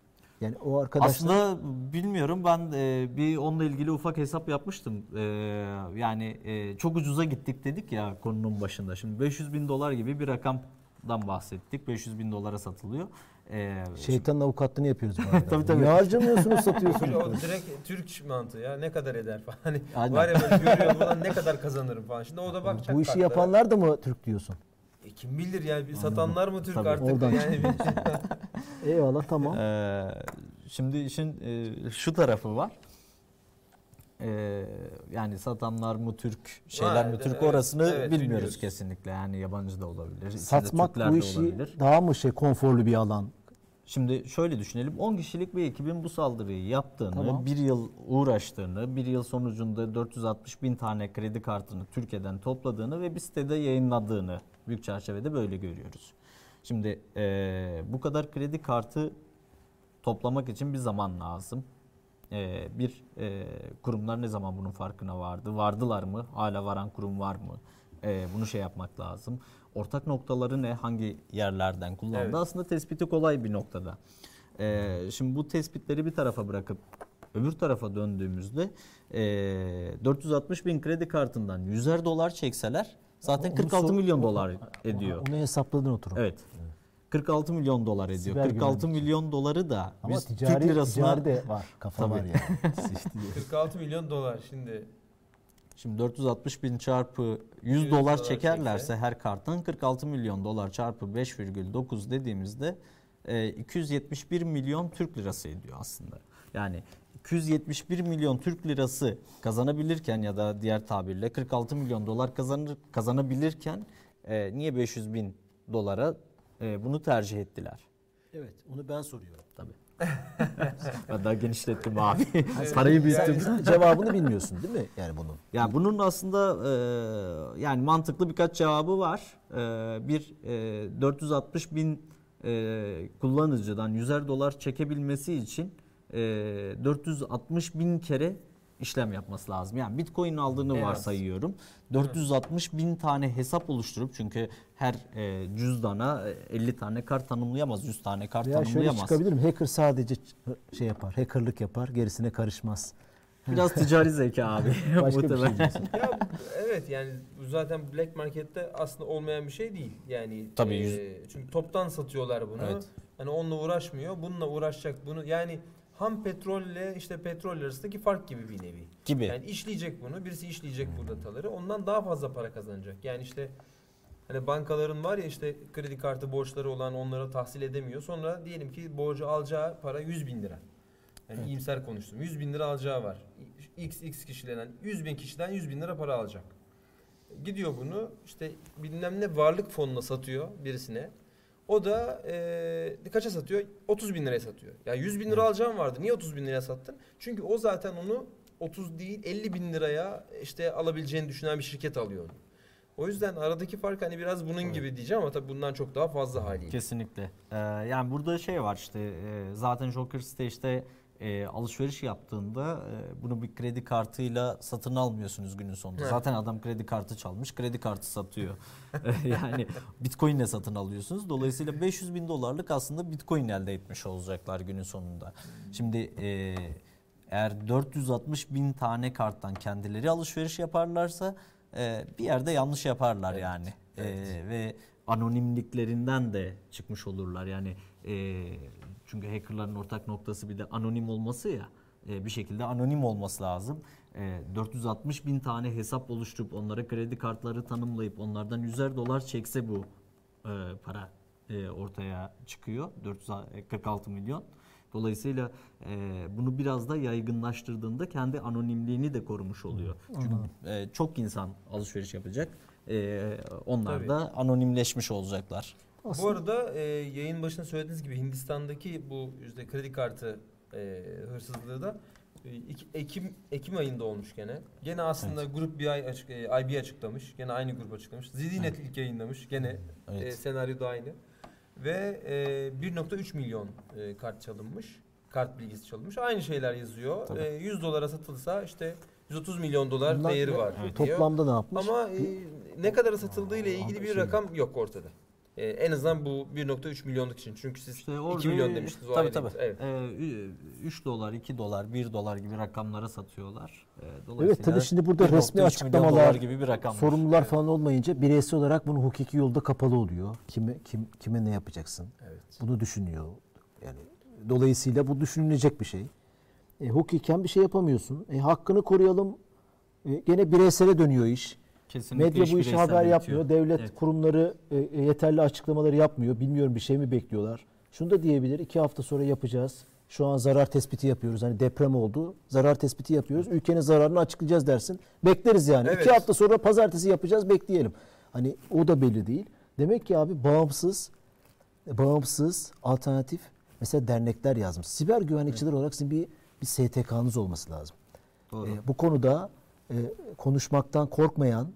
Yani o arkadaşlar Aslında bilmiyorum ben e, bir onunla ilgili ufak hesap yapmıştım. E, yani e, çok ucuza gittik dedik ya konunun başında. Şimdi 500 bin dolar gibi bir rakamdan bahsettik. 500 bin dolara satılıyor. E, şeytanın avukatlığını yapıyoruz. Tabii, tabii. Niye harcamıyorsunuz satıyorsunuz? o direkt Türk mantığı ya ne kadar eder falan. Hani Aynen. var ya böyle görüyor buradan ne kadar kazanırım falan. Şimdi o da bakacak bu işi kartlara. yapanlar da mı Türk diyorsun? E, kim bilir yani bir satanlar mı Türk Tabii. artık Oradan yani. Eyvallah tamam. Ee, şimdi işin e, şu tarafı var. Ee, yani satanlar mı Türk, şeyler mi Türk evet, orasını evet, bilmiyoruz bilmiyoruz. kesinlikle. Yani yabancı da olabilir. Satmak Türkler bu işi olabilir. daha mı şey konforlu bir alan? Şimdi şöyle düşünelim. 10 kişilik bir ekibin bu saldırıyı yaptığını, Tamam. bir yıl uğraştığını, bir yıl sonucunda 460 bin tane kredi kartını Türkiye'den topladığını ve bir sitede yayınladığını büyük çerçevede böyle görüyoruz. Şimdi eee, bu kadar kredi kartı toplamak için bir zaman lazım. Eee, bir eee, kurumlar ne zaman bunun farkına vardı? Vardılar mı? Hala varan kurum var mı? Eee, bunu şey yapmak lazım. Ortak noktaları ne? Hangi yerlerden kullandı? Evet. Aslında tespiti kolay bir noktada. Eee, şimdi bu tespitleri bir tarafa bırakıp öbür tarafa döndüğümüzde eee 460 bin kredi kartından 100'er dolar çekseler zaten Onu 46 sor- milyon dolar ediyor. Onu hesapladın oturup. Evet. 46 milyon dolar ediyor. Siber 46 güvenlik. milyon doları da Ama biz ticari, Türk lirasına ticari de var. Kafa Tabii. var yani. 46 milyon dolar şimdi. şimdi 460 bin çarpı 100, 100 dolar dolar çekerlerse çekse. her karttan 46 milyon dolar çarpı 5,9 dediğimizde e, 271 milyon Türk lirası ediyor aslında. Yani 271 milyon Türk lirası kazanabilirken ya da diğer tabirle 46 milyon dolar kazanır kazanabilirken e, niye 500 bin dolara e, bunu tercih ettiler? Evet onu ben soruyorum. Tabii. ben daha genişlettim abi. Parayı büyüttüm. Sen cevabını bilmiyorsun değil mi? Yani bunun. Ya bunun aslında e, yani mantıklı birkaç cevabı var. E, bir e, 460 bin e, kullanıcıdan 100'er dolar çekebilmesi için e, 460 bin kere işlem yapması lazım. Yani Bitcoin aldığını az. varsayıyorum. 460 bin tane hesap oluşturup çünkü her e, cüzdana e, 50 tane kart tanımlayamaz, 100 tane kart şöyle tanımlayamaz. çıkabilir mi? Hacker sadece şey yapar. Hackerlık yapar. Gerisine karışmaz. Biraz ticari zeka abi. Başka bir şey diyorsun. ya evet yani bu zaten Black Market'te aslında olmayan bir şey değil. Yani Tabii, e, yüz- çünkü toptan satıyorlar bunu. Evet. Hani onunla uğraşmıyor. Bununla uğraşacak bunu. Yani ham petrolle işte petrol arasındaki fark gibi bir nevi. Gibi. Yani işleyecek bunu. Birisi işleyecek bu dataları. Ondan daha fazla para kazanacak. Yani işte hani bankaların var ya işte kredi kartı borçları olan onlara tahsil edemiyor. Sonra diyelim ki borcu alacağı para 100 bin lira. Yani iyimser konuştum. 100 bin lira alacağı var. X X kişilerden 100 bin kişiden 100 bin lira para alacak. Gidiyor bunu işte bilmem ne varlık fonuna satıyor birisine. O da eee kaça satıyor? 30 bin liraya satıyor. Ya 100 bin lira alacağım vardı. Niye 30 bin liraya sattın? Çünkü o zaten onu 30 değil 50 bin liraya işte alabileceğini düşünen bir şirket alıyor onu. O yüzden aradaki fark hani biraz bunun gibi diyeceğim ama tabii bundan çok daha fazla haliyle. Kesinlikle. Ee, yani burada şey var işte e, zaten Joker Stage'de e, alışveriş yaptığında e, bunu bir kredi kartıyla satın almıyorsunuz günün sonunda. Evet. Zaten adam kredi kartı çalmış, kredi kartı satıyor. E, yani Bitcoin ile satın alıyorsunuz. Dolayısıyla 500 bin dolarlık aslında Bitcoin elde etmiş olacaklar günün sonunda. Şimdi e, eğer 460 bin tane karttan kendileri alışveriş yaparlarsa e, bir yerde yanlış yaparlar Evet, yani. E, evet. ve anonimliklerinden de çıkmış olurlar. Yani e, çünkü hackerların ortak noktası bir de anonim olması ya. E, bir şekilde anonim olması lazım. E, 460 bin tane hesap oluşturup onlara kredi kartları tanımlayıp onlardan 100'er dolar çekse bu e, para e, ortaya çıkıyor. 446 milyon. Dolayısıyla e, bunu biraz da yaygınlaştırdığında kendi anonimliğini de korumuş oluyor. Çünkü e, çok insan alışveriş yapacak. E, onlar Tabii. da anonimleşmiş olacaklar. Bu arada e, yayın başında söylediğiniz gibi Hindistan'daki bu işte kredi kartı e, hırsızlığı da e, Ekim Ekim ayında olmuş gene. Gene aslında grup bir ay açık, e, IB açıklamış. Gene aynı grup açıklamış. Zidinet ilk yayınlamış. Gene Evet. e, senaryo da aynı. Ve e, 1.3 milyon e, kart çalınmış. Kart bilgisi çalınmış. Aynı şeyler yazıyor. Tabii. E, 100 dolara satılsa işte 130 milyon dolar Bunlar değeri var Evet. diyor. Toplamda ne yapmış? Ama e, ne kadar satıldığıyla ilgili bir rakam yok ortada. E, en azından bu 1.3 milyonluk için. Çünkü siz İşte 2 orada milyon demiştiniz. O tabii tabii. Evet. Ee, 3 dolar, 2 dolar, 1 dolar gibi rakamlara satıyorlar. Ee, Evet tabii şimdi burada 1.3 resmi açıklamalar, gibi bir rakam var. sorumlular falan olmayınca bireysel olarak bunu hukuki yolda kapalı oluyor. Kime kim kime ne yapacaksın? Evet. Bunu düşünüyor. Yani dolayısıyla bu düşünülecek bir şey. E, hukuken bir şey yapamıyorsun. E, hakkını koruyalım. E, gene bireysele dönüyor iş. Kesinlikle Medya bu işi haber yapmıyor. Devlet Evet. kurumları e, e, yeterli açıklamaları yapmıyor. Bilmiyorum bir şey mi bekliyorlar. Şunu da diyebilir. iki hafta sonra yapacağız. Şu an zarar tespiti yapıyoruz. Hani deprem oldu. Zarar tespiti yapıyoruz. Ülkenin zararını açıklayacağız dersin. Bekleriz yani. Evet. İki hafta sonra pazartesi yapacağız. Bekleyelim. Hani o da belli değil. Demek ki abi bağımsız, bağımsız, alternatif mesela dernekler yazmış. Siber güvenlikçiler olarak sizin bir, bir STK'nız olması lazım. Doğru. E, bu konuda e, konuşmaktan korkmayan,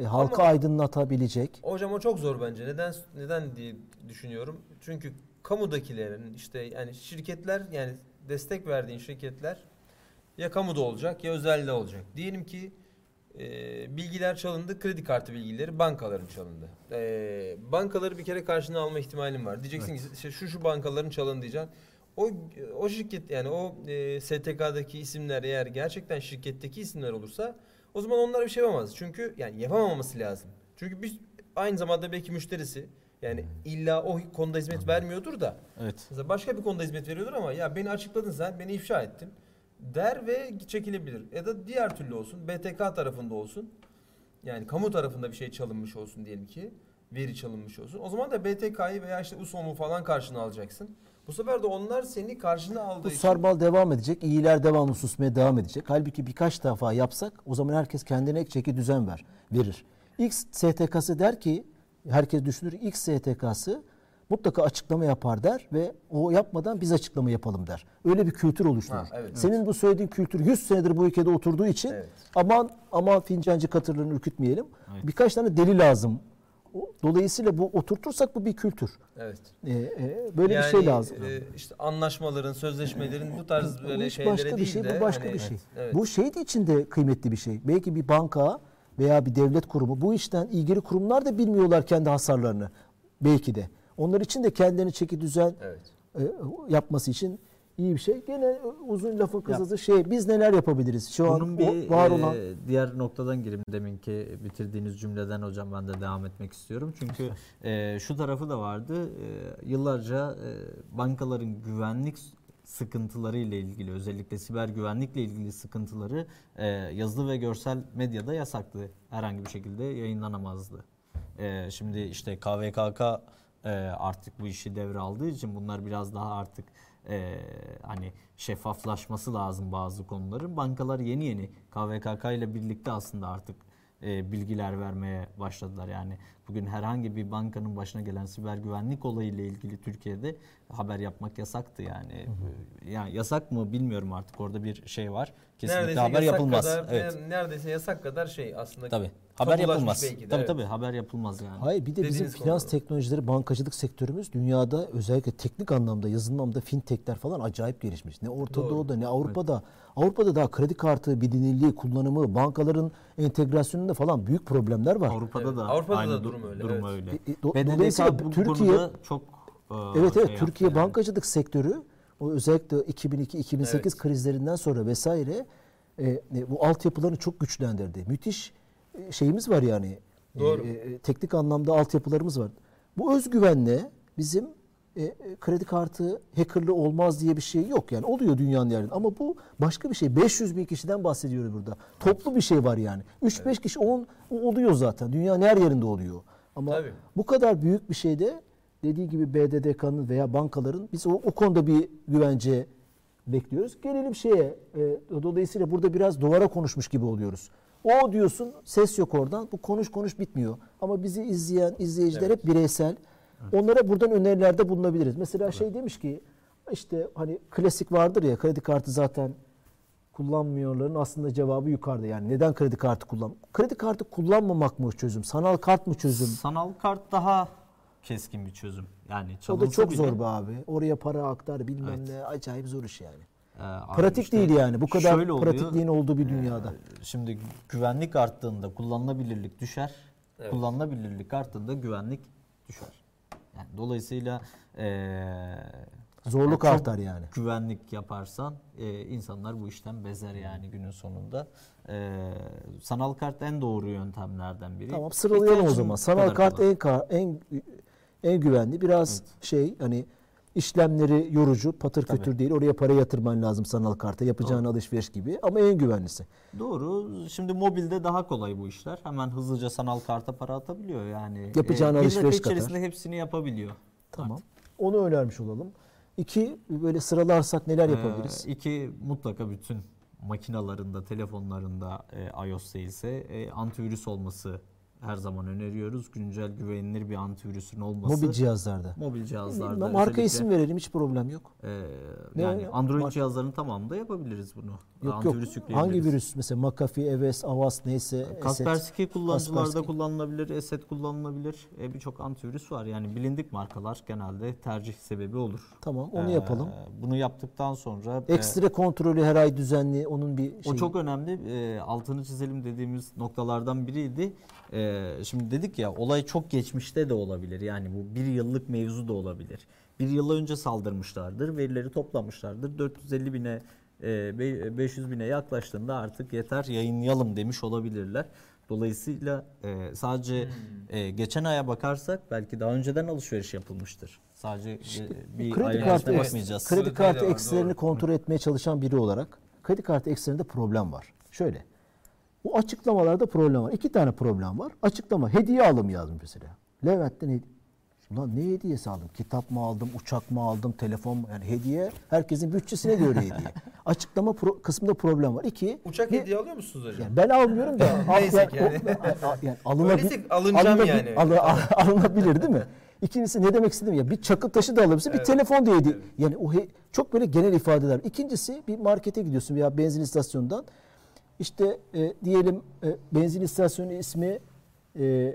e, halka Ama- aydınlatabilecek. Hocam o çok zor bence. Neden neden diye düşünüyorum. Çünkü kamudakilerin işte yani şirketler yani destek verdiğin şirketler ya kamuda olacak ya özelde olacak. Diyelim ki e, bilgiler çalındı, kredi kartı bilgileri bankaların çalındı. E, bankaları bir kere karşına alma ihtimalin var. Diyeceksin ki işte şu şu bankaların çalındı diyeceksin. O o şirket yani o e, STK'daki isimler eğer gerçekten şirketteki isimler olursa o zaman onlar bir şey yapamaz. Çünkü yani yapamaması lazım. Çünkü biz aynı zamanda belki müşterisi yani illa o konuda hizmet vermiyordur da Evet. mesela başka bir konuda hizmet veriyordur ama ya beni açıkladın sen beni ifşa ettin der ve çekilebilir. Ya da diğer türlü olsun BTK tarafında olsun yani kamu tarafında bir şey çalınmış olsun diyelim ki veri çalınmış olsun. O zaman da BTK'yı veya işte USOM'u falan karşına alacaksın. Bu sefer de onlar seni karşına aldığı Bu için sarbal devam edecek. İyiler devamlı susmaya devam edecek. Halbuki birkaç defa yapsak o zaman herkes kendine çeki düzen ver, verir. X STK'sı der ki herkes düşünür X STK'sı mutlaka açıklama yapar der ve o yapmadan biz açıklama yapalım der. Öyle bir kültür oluşturur. Ha, evet. Senin bu söylediğin kültür 100 senedir bu ülkede oturduğu için Evet. aman aman fincancı katırlarını ürkütmeyelim. Evet. Birkaç tane deli lazım. Dolayısıyla bu oturtursak bu bir kültür. evet. Ee, e, böyle bir Yani, şey lazım. e, işte anlaşmaların, sözleşmelerin bu tarz Bu böyle iş şeylere başka bir şey, de bu başka hani- bir şey. Evet. Bu şey de içinde kıymetli bir şey. Belki bir banka veya bir devlet kurumu bu işten ilgili kurumlar da bilmiyorlar kendi hasarlarını. Belki de. Onlar için de kendilerini çeki düzen Evet. e, yapması için iyi bir şey. Gene uzun lafın kısası şey biz neler yapabiliriz? Şu Bunun an bir o var e, olan diğer noktadan gireyim deminki bitirdiğiniz cümleden hocam ben de devam etmek istiyorum. Çünkü e, şu tarafı da vardı. E, yıllarca e, bankaların güvenlik sıkıntıları ile ilgili özellikle siber güvenlikle ilgili sıkıntıları e, yazılı ve görsel medyada yasaktı. Herhangi bir şekilde yayınlanamazdı. E, şimdi işte KVKK e, artık bu işi devraldığı için bunlar biraz daha artık e, hani şeffaflaşması lazım bazı konuların. Bankalar yeni yeni KVKK ile birlikte aslında artık e, bilgiler vermeye başladılar. Yani bugün herhangi bir bankanın başına gelen siber güvenlik olayıyla ilgili Türkiye'de haber yapmak yasaktı yani. Yani yasak mı bilmiyorum artık orada bir şey var. Kesinlikle neredeyse haber yapılmaz. Kadar, evet. Neredeyse yasak kadar şey aslında. Tabii. Haber yapılmaz. belki de, tabii evet. tabii haber yapılmaz yani. Hayır bir de bizim Dediğiniz finans konuda. teknolojileri, bankacılık sektörümüz dünyada özellikle teknik anlamda, yazılım anlamda fintechler falan acayip gelişmiş. Ne Orta Doğru. Doğu'da ne Avrupa'da. Avrupa'da daha kredi kartı bilinirliği, kullanımı, bankaların entegrasyonunda falan büyük problemler var. Avrupa'da Evet. da Avrupa'da aynı da du- durum öyle, Durum evet. öyle. E, e, do- BDDK dolayısıyla bu Türkiye- çok e, Evet evet şey Türkiye yani. bankacılık sektörü o özellikle 2002-2008 Evet. krizlerinden sonra vesaire e, e, bu altyapılarını çok güçlendirdi. Müthiş şeyimiz var yani. Doğru. e, teknik anlamda altyapılarımız var. Bu özgüvenle bizim e, e, kredi kartı hackerlı olmaz diye bir şey yok yani. Oluyor dünyanın yerinde ama bu başka bir şey. 500 bin kişiden bahsediyoruz burada. Toplu bir şey var yani. 3-5 kişi 10 oluyor zaten. Dünyanın her yerinde oluyor. Ama Tabii. bu kadar büyük bir şeyde dediği gibi BDDK'nın veya bankaların biz o, o konuda bir güvence bekliyoruz. Gelelim şeye. e, dolayısıyla burada biraz duvara konuşmuş gibi oluyoruz. O diyorsun ses yok oradan. Bu konuş konuş bitmiyor. Ama bizi izleyen izleyiciler Evet. hep bireysel. Onlara buradan önerilerde bulunabiliriz. Mesela şey demiş ki işte hani klasik vardır ya kredi kartı zaten kullanmıyorların aslında cevabı yukarıda. Yani neden kredi kartı kullan? Kredi kartı kullanmamak mı çözüm? Sanal kart mı çözüm? Sanal kart daha keskin bir çözüm. Yani O da çok bile, zor be abi. Oraya para aktar bilmem Evet. ne. Acayip zor iş yani. E, abi Pratik işte değil yani. Bu kadar şöyle oluyor, pratikliğin olduğu bir dünyada. e, Şimdi güvenlik arttığında kullanılabilirlik düşer. Evet. Kullanılabilirlik arttığında güvenlik düşer. Yani dolayısıyla e, Zorluk çok artar yani. güvenlik yaparsan e, insanlar bu işten bezer yani günün sonunda. E, sanal kart en doğru yöntemlerden biri. Tamam sıralayalım o zaman. Sanal kart kadar. en en en güvenli. Biraz şey hani işlemleri yorucu, patır Tabii. kütür değil. Oraya para yatırman lazım sanal karta. Yapacağın alışveriş gibi ama en güvenlisi. Doğru. Şimdi mobilde daha kolay bu işler. Hemen hızlıca sanal karta para atabiliyor yani. Yapacağın dakika alışveriş içerisinde hepsini yapabiliyor. Tamam. Onu önermiş olalım. İki böyle sıralarsak neler yapabiliriz? Ee, iki mutlaka bütün makinalarında, telefonlarında e, iOS değilse e, antivirüs olması her zaman öneriyoruz. Güncel güvenilir bir antivirüsün olması. Mobil cihazlarda. Mobil cihazlarda. Bilmem, marka isim verelim hiç problem yok. e, Ne yani ya? Android Marka- cihazların tamamında yapabiliriz bunu. Yok yok. Antivirüs yükleyebiliriz. Hangi virüs? Mesela McAfee, Eves, Avast neyse. Kaspersky kullanıcılarda Kaspersky. kullanılabilir, Eset kullanılabilir. E, Birçok antivirüs var. Yani bilindik markalar genelde tercih sebebi olur. Tamam onu Ee, yapalım. Bunu yaptıktan sonra e, Ekstra kontrolü her ay düzenli onun bir o şeyi. çok önemli. E, altını çizelim dediğimiz noktalardan biriydi. E, şimdi dedik ya olay çok geçmişte de olabilir. Yani bu bir yıllık mevzu da olabilir. Bir yıl önce saldırmışlardır. Verileri toplamışlardır. 450 bine e, be- 500 bine yaklaştığında artık yeter yayınlayalım demiş olabilirler. Dolayısıyla e, sadece e, geçen aya bakarsak belki daha önceden alışveriş yapılmıştır. Sadece e, bir kredi kartı bakmayacağız. kredi kartı eksilerini kontrol etmeye çalışan biri olarak kredi kartı eksilerinde problem var. Şöyle. Bu açıklamalarda problem var. İki tane problem var. Açıklama hediye alım yazmış mesela. Levent'ten hediye. Ulan ne hediyesi aldım? Kitap mı aldım, uçak mı aldım, telefon mu? Yani hediye herkesin bütçesine göre hediye. Açıklama pro- kısmında problem var. İki, Uçak bir- hediye alıyor musunuz hocam? yani ben almıyorum da Neyse yani, o- a- yani alınabil- alınacağım alınabil- yani. alı- a- alınabilir değil mi? İkincisi ne demek istedim ya bir çakıl taşı da alabilirsin bir Evet. telefon da hediye. Yani o he- çok böyle genel ifadeler. İkincisi bir markete gidiyorsun veya benzin istasyonundan işte e, diyelim e, benzin istasyonu ismi e, e, e,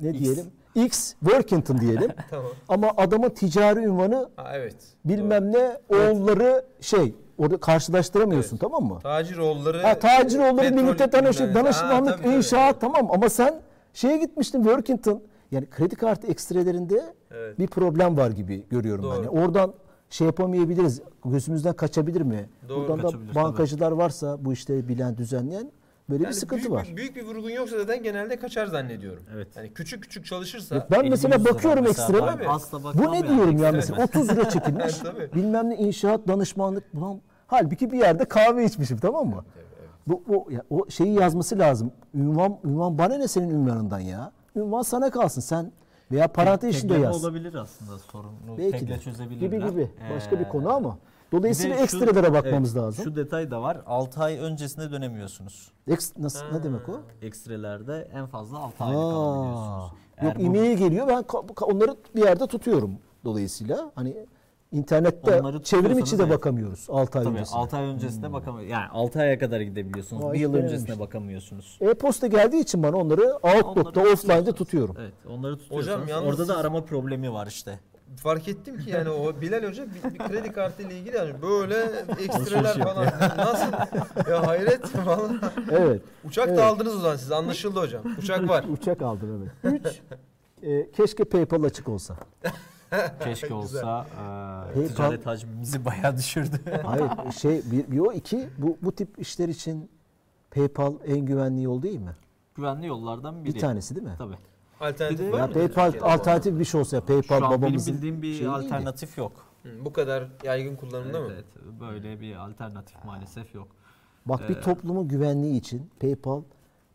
ne X. diyelim X Workington diyelim. Tamam. Ama adamın ticari ünvanı Ha, evet. bilmem ne oğulları şey orada karşılaştıramıyorsun Evet. tamam mı? Taciroğulları. Ha, Taciroğulları petrol Limited danışık, bilmem ne. danışmanlık, Ha, tabii, inşaat tamam ama sen şeye gitmiştin Workington. Yani kredi kartı ekstrelerinde Evet. bir problem var gibi görüyorum Doğru. ben. Yani oradan şey yapamayabiliriz. Gözümüzden kaçabilir mi? Doğru. Buradan da bankacılar varsa bu işte bilen, düzenleyen böyle Yani bir sıkıntı büyük, var. Büyük bir vurgun yoksa zaten genelde kaçar zannediyorum. Evet. Yani küçük küçük çalışırsa. Yok, ben mesela bakıyorum ekstreme. Bu ne yani. diyorum ya mesela 30 lira çekilmiş. Evet, tabii. bilmem ne inşaat danışmanlık. Ulan, halbuki bir yerde kahve içmişim tamam mı? Bu, bu ya, o şeyi yazması lazım. Ünvan ünvan bana ne senin ünvanından ya? Ünvan sana kalsın. Sen Veya parantez içinde Tekleme yaz. olabilir aslında sorunu. Belki Tekle de. çözebilirler. Gibi gibi. Başka bir Ee, konu ama. bir Dolayısıyla şu- ekstralara bakmamız evet, lazım. Şu detay da var. 6 ay öncesinde dönemiyorsunuz. Eks, nasıl, ne demek o? Ekstrelerde en fazla 6 aylık Aa, alabiliyorsunuz. Eğer yok bu- e-mail geliyor ben onları bir yerde tutuyorum dolayısıyla. Hani internette Onları çevrim içi de evet. bakamıyoruz 6 ay Tabii öncesinde. 6 ay öncesinde bakamıyorsunuz. Yani 6 aya kadar gidebiliyorsunuz. Aa, bir yıl öncesine bakamıyorsunuz. E-posta geldiği için bana onları Outlook'ta offline'de tutuyorum. Evet, onları tutuyorsunuz. yalnız Orada da arama problemi var işte. Fark ettim ki yani o Bilal Hoca bir, bir kredi kartı ile ilgili yani böyle ekstreler falan nasıl ya hayret falan. Evet. Uçak Evet. da aldınız o zaman siz anlaşıldı hocam. Uçak var. Uçak aldım evet. 3. keşke PayPal açık olsa. Keşke olsa Hey, e, ticaret hacmimizi bayağı düşürdü. Hayır şey bir, bir o iki bu bu tip işler için PayPal en güvenli yol değil mi? Güvenli yollardan biri. Bir tanesi değil mi? Tabii. Alternatif Bir de- var Ya mı? PayPal Türkiye'de alternatif bir şey olsa ya, Şu PayPal an benim babamızın bildiğim bir şeyi değildi. alternatif yok. Hı, Bu kadar yaygın kullanımda mı? Evet, böyle bir alternatif maalesef yok. Bak bir Ee, toplumun güvenliği için PayPal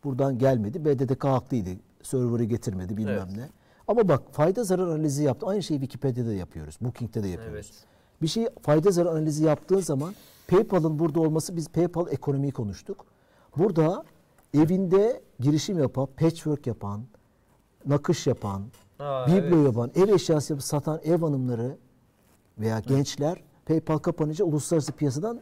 buradan gelmedi. BDDK haklıydı. Server'ı getirmedi bilmem Evet. ne. Ama bak fayda zarar analizi yaptı. Aynı şeyi Wikipedia'da yapıyoruz. Booking'de de yapıyoruz. Evet. Bir şey fayda zarar analizi yaptığın zaman PayPal'ın burada olması biz PayPal ekonomiyi konuştuk. Burada evinde girişim yapan, patchwork yapan, nakış yapan, Aa, biblo evet. yapan, ev eşyası yapıp satan ev hanımları veya gençler PayPal kapanınca uluslararası piyasadan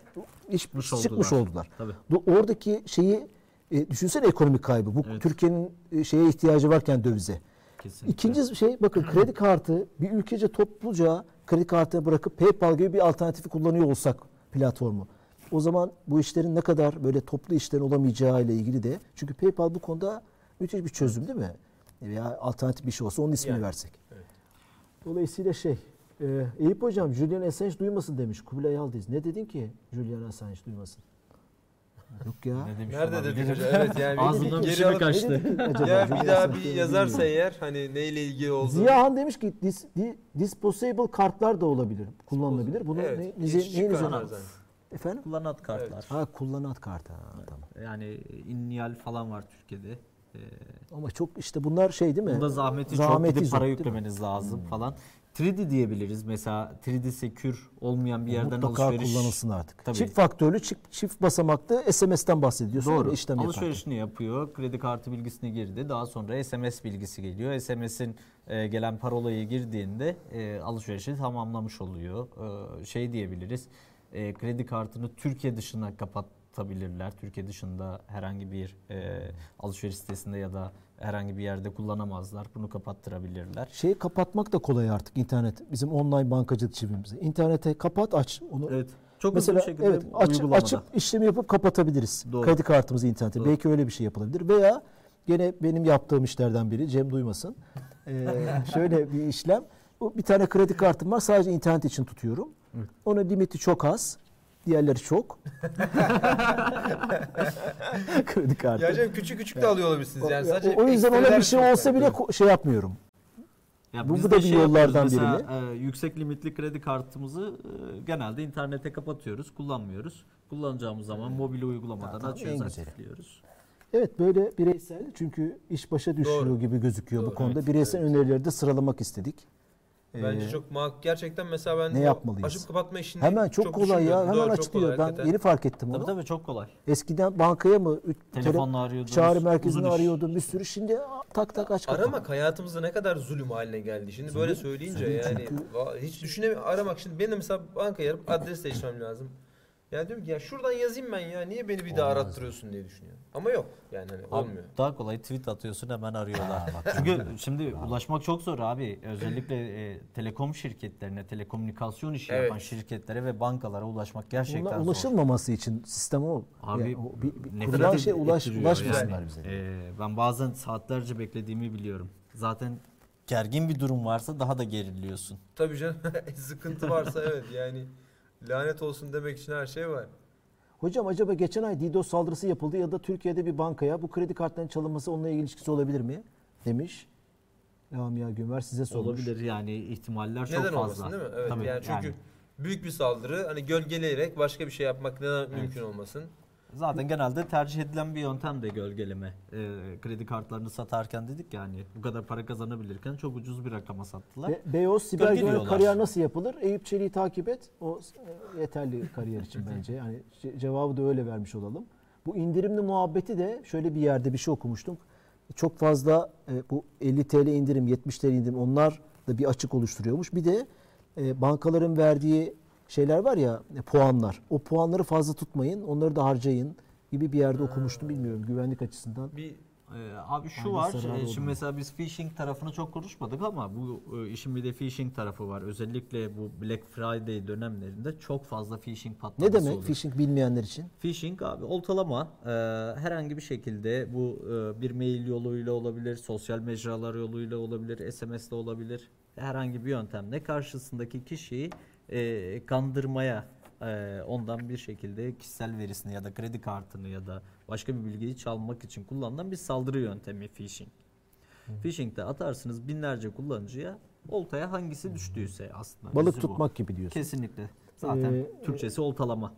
iş, Çıkmış oldular. oldular. Tabii. Oradaki şeyi e, düşünsene ekonomik kaybı. Bu Evet. Türkiye'nin e, şeye ihtiyacı varken dövize. Kesinlikle. İkinci şey bakın kredi kartı bir ülkece topluca kredi kartını bırakıp PayPal gibi bir alternatifi kullanıyor olsak platformu. O zaman bu işlerin ne kadar böyle toplu işlerin olamayacağı ile ilgili de çünkü PayPal bu konuda müthiş bir çözüm değil mi? Veya alternatif bir şey olsa onun ismini Yani, versek. evet. Dolayısıyla şey e, Eyüp hocam Julian Assange duymasın demiş Kubilay Yıldız. Ne dedin ki Julian Assange duymasın? Yok ya. Ne demiş Nerede olabilir? dedik hocam? Evet yani Ağzından bir geri şey mi alıp- kaçtı? Ne? Ya bir daha bir yazarsa eğer hani neyle ilgili olduğunu. Ziyahan demiş ki dis, di- disposable kartlar da olabilir, kullanılabilir. Bunu Evet, ne, neyin çıkarmaz üzerine? zaten. Efendim? Kullanat kartlar. Ha kullanat kartı. Ha, tamam. Yani innial falan var Türkiye'de. Ee, Ama çok işte bunlar şey değil mi? Bunda zahmeti, Zahmeti çok gidip para? Hmm. yüklemeniz lazım falan. 3D diyebiliriz mesela 3D secure olmayan bir yerden Mutlaka alışveriş. kullanılsın artık. Tabii. Çift faktörlü, çift, çift basamaklı SMS'ten bahsediyorsun. Doğru. İşlem yaparken. Alışverişini yapıyor. Kredi kartı bilgisini girdi. Daha sonra SMS bilgisi geliyor. SMS'in e, gelen parolayı girdiğinde e, alışverişi tamamlamış oluyor. E, şey diyebiliriz. e, kredi kartını Türkiye dışına kapatabilirler. Türkiye dışında herhangi bir e, alışveriş sitesinde ya da herhangi bir yerde kullanamazlar. Bunu kapattırabilirler. Şeyi kapatmak da kolay artık internet. Bizim online bankacılık çivremizde. İnternete kapat aç. Onu Evet. Çok Mesela hızlı bir şekilde evet aç, açıp işlemi yapıp kapatabiliriz. Doğru. Kredi kartımızı internete. Doğru. Belki öyle bir şey yapılabilir. Veya gene benim yaptığım işlerden biri Cem duymasın. Ee, şöyle bir işlem. Bu bir tane kredi kartım var. Sadece internet için tutuyorum. Onun limiti çok az. Diğerleri çok. kredi kartı. Ya hocam küçük küçük de alıyor olabilirsiniz yani. O- Sadece o yüzden ona bir şey olsa bile yani. ko- şey yapmıyorum. Ya Bu- biz bu da bir şey yollardan Mesela, e, yüksek limitli kredi kartımızı e, genelde internete kapatıyoruz, kullanmıyoruz. Kullanacağımız zaman mobil uygulamadan tamam, açıyoruz, aktifliyoruz. Evet böyle bireysel çünkü iş başa düşüyor Doğru. gibi gözüküyor bu Doğru, konuda. evet, bireysel evet. önerileri de sıralamak istedik. Bence Ee, çok mak gerçekten mesela ben ne yapmalıyız? açıp kapatma işini Hemen çok, kolay ya. Hemen Doğru, çok açıklıyor. kolay, ben hakikaten. yeni fark ettim Tabii onu. tabii çok kolay. Eskiden bankaya mı Telefonla tele- arıyordunuz. çağrı merkezini iş. arıyordum bir sürü. Şimdi tak tak aç kapat. Aramak hayatımızda ne kadar zulüm haline geldi. Şimdi böyle söyleyince zulüm yani çünkü- hiç düşünemiyorum. Aramak şimdi benim de mesela bankaya yarıp adres değiştirmem lazım. Ya diyorum ki ya şuradan yazayım ben ya niye beni bir daha Olmaz. arattırıyorsun diye düşünüyorum. Ama yok yani hani Abi, olmuyor. Daha kolay tweet atıyorsun hemen arıyorlar. Çünkü şimdi ulaşmak çok zor abi. Özellikle e, telekom şirketlerine, telekomünikasyon işi Evet. yapan şirketlere ve bankalara ulaşmak gerçekten Bunlar zor. ulaşılmaması için sistem o. Abi Yani o bir, bir nefret kurulan şey ulaş, ulaşmasınlar yani. bize. Ee, ben bazen saatlerce beklediğimi biliyorum. Zaten gergin bir durum varsa daha da geriliyorsun. Tabii canım sıkıntı varsa evet yani lanet olsun demek için her şey var. Hocam acaba geçen ay DDoS saldırısı yapıldı ya da Türkiye'de bir bankaya bu kredi kartlarının çalınması onunla ilişkisi olabilir mi? Demiş. Lamia Günver size sormuş. Olabilir yani ihtimaller çok Neden fazla. olmasın değil mi? Evet Tabii, yani çünkü büyük bir saldırı hani gölgeleyerek başka bir şey yapmak neden mümkün olmasın? Zaten genelde tercih edilen bir yöntem de gölgeleme. Ee, kredi kartlarını satarken dedik yani bu kadar para kazanabilirken çok ucuz bir rakama sattılar. Be- Beyaz siber güvenlik kariyer nasıl yapılır? Eyüp Çelik'i takip et. O e, yeterli kariyer için bence. Yani ce- cevabı da öyle vermiş olalım. Bu indirimli muhabbeti de şöyle bir yerde bir şey okumuştum. Çok fazla e, bu 50 TL indirim, 70 TL indirim onlar da bir açık oluşturuyormuş. Bir de e, bankaların verdiği şeyler var ya e, puanlar. O puanları fazla tutmayın, onları da harcayın gibi bir yerde okumuştum bilmiyorum güvenlik açısından. Bir Ee, abi şu Aynı var. e, oldu. Şimdi mesela biz phishing tarafını çok konuşmadık ama bu e, işin bir de phishing tarafı var. Özellikle bu Black Friday dönemlerinde çok fazla phishing Ne patlaması demek oluyor. phishing bilmeyenler için? Phishing abi oltalama e, herhangi bir şekilde bu e, bir mail yoluyla olabilir, sosyal mecralar yoluyla olabilir, SMS de olabilir. Herhangi bir yöntemle karşısındaki kişiyi e, kandırmaya e, ondan bir şekilde kişisel verisini ya da kredi kartını ya da başka bir bilgiyi çalmak için kullanılan bir saldırı yöntemi phishing. Phishing'de atarsınız binlerce kullanıcıya oltaya hangisi düştüyse aslında. Balık özü bu. tutmak gibi diyorsun. Kesinlikle. Zaten Ee, Türkçesi oltalama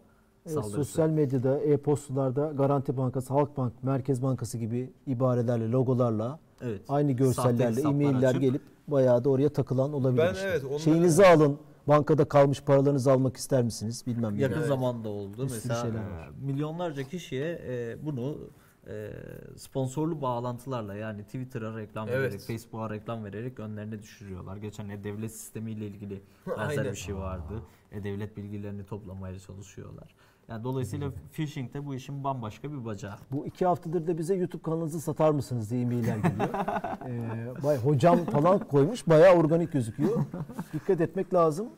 E, saldırısı. sosyal medyada, e-postalarda Garanti Bankası, Halkbank, Merkez Bankası gibi ibarelerle, logolarla, Evet. aynı görsellerle e-mailler açıp- gelip bayağı da oraya takılan olabilir. Ben işte. evet, onları- Şeyinizi alın, bankada kalmış paralarınızı almak ister misiniz? Bilmem. Yakın yani. zamanda oldu. Bir Mesela e, var. milyonlarca kişiye e, bunu e, sponsorlu bağlantılarla yani Twitter'a reklam Evet. vererek, Facebook'a reklam vererek önlerine düşürüyorlar. Geçen e-devlet sistemiyle ilgili benzer bir şey vardı. E-devlet bilgilerini toplamaya çalışıyorlar. Yani dolayısıyla phishing de bu işin bambaşka bir bacağı. Bu iki haftadır da bize YouTube kanalınızı satar mısınız diye e-mailler geliyor. ee, bay, hocam falan koymuş, bayağı organik gözüküyor. Dikkat etmek lazım.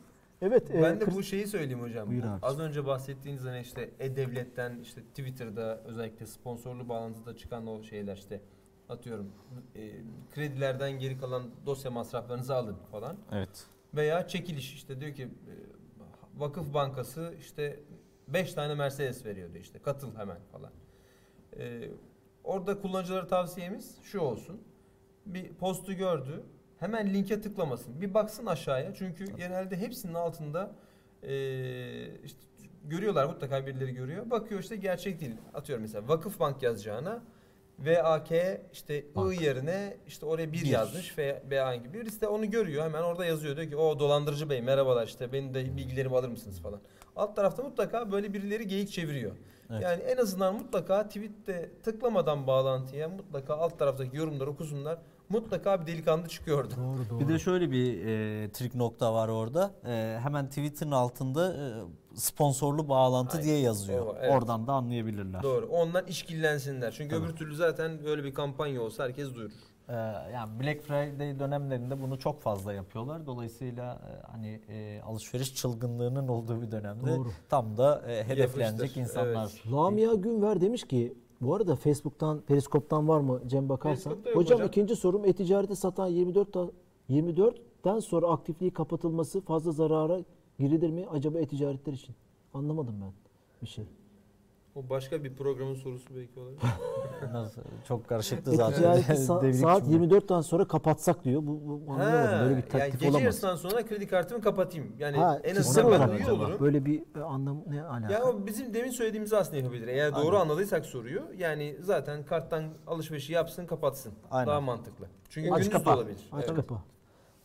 Evet. e, Ben de kır- bu şeyi söyleyeyim hocam. Buyur Bu abi. Az önce bahsettiğiniz hani işte e-devletten işte Twitter'da özellikle sponsorlu bağlantıda çıkan o şeyler işte atıyorum e, kredilerden geri kalan dosya masraflarınızı alın falan. Evet. Veya çekiliş işte diyor ki e, Vakıf Bankası işte 5 tane Mercedes veriyordu işte katıl hemen falan. E, orada kullanıcılara tavsiyemiz şu olsun. Bir postu gördü. Hemen linke tıklamasın. Bir baksın aşağıya. Çünkü genelde hepsinin altında e, işte görüyorlar mutlaka birileri görüyor. Bakıyor işte gerçek değil. Atıyorum mesela Vakıfbank yazacağına VAK işte I yerine işte oraya bir, Bir. yazmış ve VA gibi. Birisi de onu görüyor hemen orada yazıyor diyor ki o dolandırıcı bey merhabalar işte benim de bilgilerimi alır mısınız falan. Alt tarafta mutlaka böyle birileri geyik çeviriyor. Evet. Yani en azından mutlaka tweette tıklamadan bağlantıya mutlaka alt taraftaki yorumları okusunlar. Mutlaka bir delikanlı çıkıyor orada. Doğru doğru. Bir de şöyle bir e, trik nokta var orada. E, hemen Twitter'ın altında e, sponsorlu bağlantı Aynen. diye yazıyor. Var, evet. Oradan da anlayabilirler. Doğru. Ondan işkillensinler. Çünkü öbür türlü zaten böyle bir kampanya olsa herkes duyurur. E, yani Black Friday dönemlerinde bunu çok fazla yapıyorlar. Dolayısıyla e, hani e, alışveriş çılgınlığının olduğu bir dönemde Doğru. tam da e, hedeflenecek Yapıştır, insanlar. Lamia Günver demiş ki bu arada Facebook'tan, Periskop'tan var mı Cem bakarsan? Hocam, hocam. ikinci sorum e-ticareti satan 24 ta- 24'ten sonra aktifliği kapatılması fazla zarara girilir mi acaba e-ticaretler için? Anlamadım ben bir şey. O başka bir programın sorusu belki olabilir. Nasıl? Çok karışıktı zaten. E-ticareti sa- saat şimdi. 24'ten sonra kapatsak diyor. Bu, bu anlamadım. Böyle bir yani teklif gece olamaz. yarısından sonra kredi kartımı kapatayım. Yani Ha, en azından ben uyuyor olurum. Böyle bir e, anlam ne alaka? Ya o bizim demin söylediğimizi aslında yapabilir. Eğer doğru Aynen. anladıysak soruyu. Yani zaten karttan alışverişi yapsın kapatsın. Aynen. Daha mantıklı. Çünkü Aç gündüz kapa. olabilir. Aç Evet. kapa.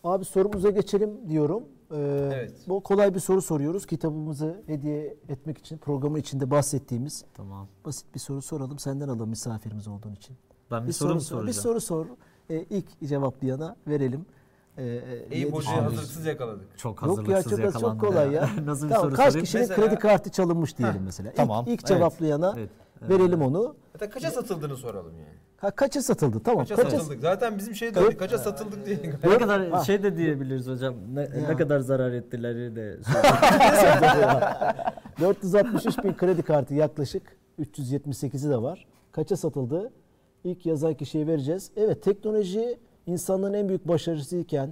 Abi sorumuza geçelim diyorum. Ee, Evet. Bu kolay bir soru soruyoruz. Kitabımızı hediye etmek için programın içinde bahsettiğimiz Tamam. basit bir soru soralım. Senden alalım misafirimiz olduğun için. Ben bir, Bir soru soru soracağım? Bir soru sor. Ee, ilk cevaplayana verelim. Ee, Eyüp Hoca'yı hazırlıksız yakaladık. Çok Yok ya hazırlıksız çok, çok kolay ya. Nasıl bir tamam, soru kaç kişinin Mesela- kredi kartı çalınmış diyelim mesela. İlk- tamam, İlk, evet. cevaplayana Evet. verelim onu. Hatta kaça satıldığını soralım yani. Ha, kaça satıldı? Tamam. Kaça, Kaça, satıldık? Zaten bizim şey de öyle, kaça satıldık diye. Ne kadar Ha. şey de diyebiliriz hocam. Ne, Ya. ne kadar zarar ettileri de. 463 bin kredi kartı yaklaşık 378'i de var. Kaça satıldı? İlk yazan kişiye vereceğiz. Evet teknoloji insanlığın en büyük başarısıyken,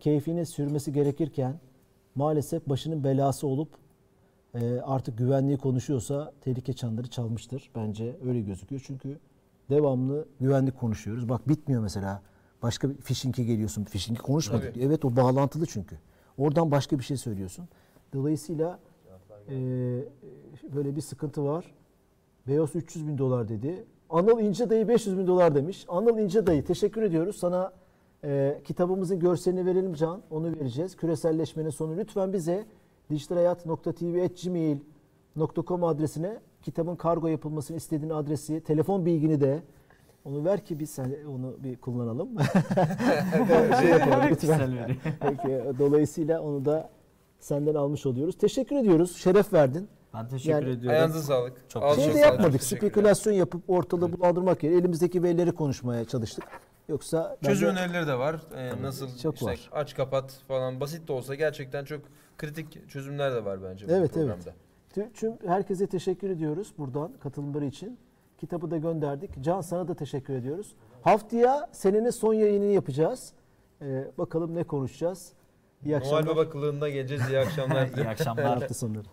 keyfini sürmesi gerekirken maalesef başının belası olup e, artık güvenliği konuşuyorsa tehlike çanları çalmıştır. Bence öyle gözüküyor. Çünkü devamlı güvenlik konuşuyoruz. Bak bitmiyor mesela. Başka bir phishing'e geliyorsun. Phishing'i konuşmadık. Tabii. Evet o bağlantılı çünkü. Oradan başka bir şey söylüyorsun. Dolayısıyla e, böyle bir sıkıntı var. Beyos 300 bin dolar dedi. Anıl İnce Dayı 500 bin dolar demiş. Anıl İnce Dayı teşekkür ediyoruz. Sana e, kitabımızın görselini verelim Can. Onu vereceğiz. Küreselleşmenin sonu. Lütfen bize dijitalhayat.tv.gmail.com adresine kitabın kargo yapılmasını istediğin adresi, telefon bilgini de onu ver ki biz sen- onu bir kullanalım. şey yapalım lütfen. Peki, dolayısıyla onu da senden almış oluyoruz. Teşekkür ediyoruz. Şeref verdin. Ben teşekkür Yani- ediyorum. Ayağınıza sağlık. Çok Şey de yapmadık. Spekülasyon yapıp ortalığı bulandırmak yerine elimizdeki verileri konuşmaya çalıştık. Yoksa Çözüm de- önerileri de var. Ee, nasıl Çok işte var. aç kapat falan basit de olsa gerçekten çok kritik çözümler de var bence bu Evet, programda. Tüm- Tüm herkese teşekkür ediyoruz buradan katılımları için. Kitabı da gönderdik. Can sana da teşekkür ediyoruz. Haftaya senenin son yayınını yapacağız. Ee, bakalım ne konuşacağız. İyi Noel akşamlar. Baba kılığında geleceğiz. İyi akşamlar. İyi akşamlar. Hafta sonları.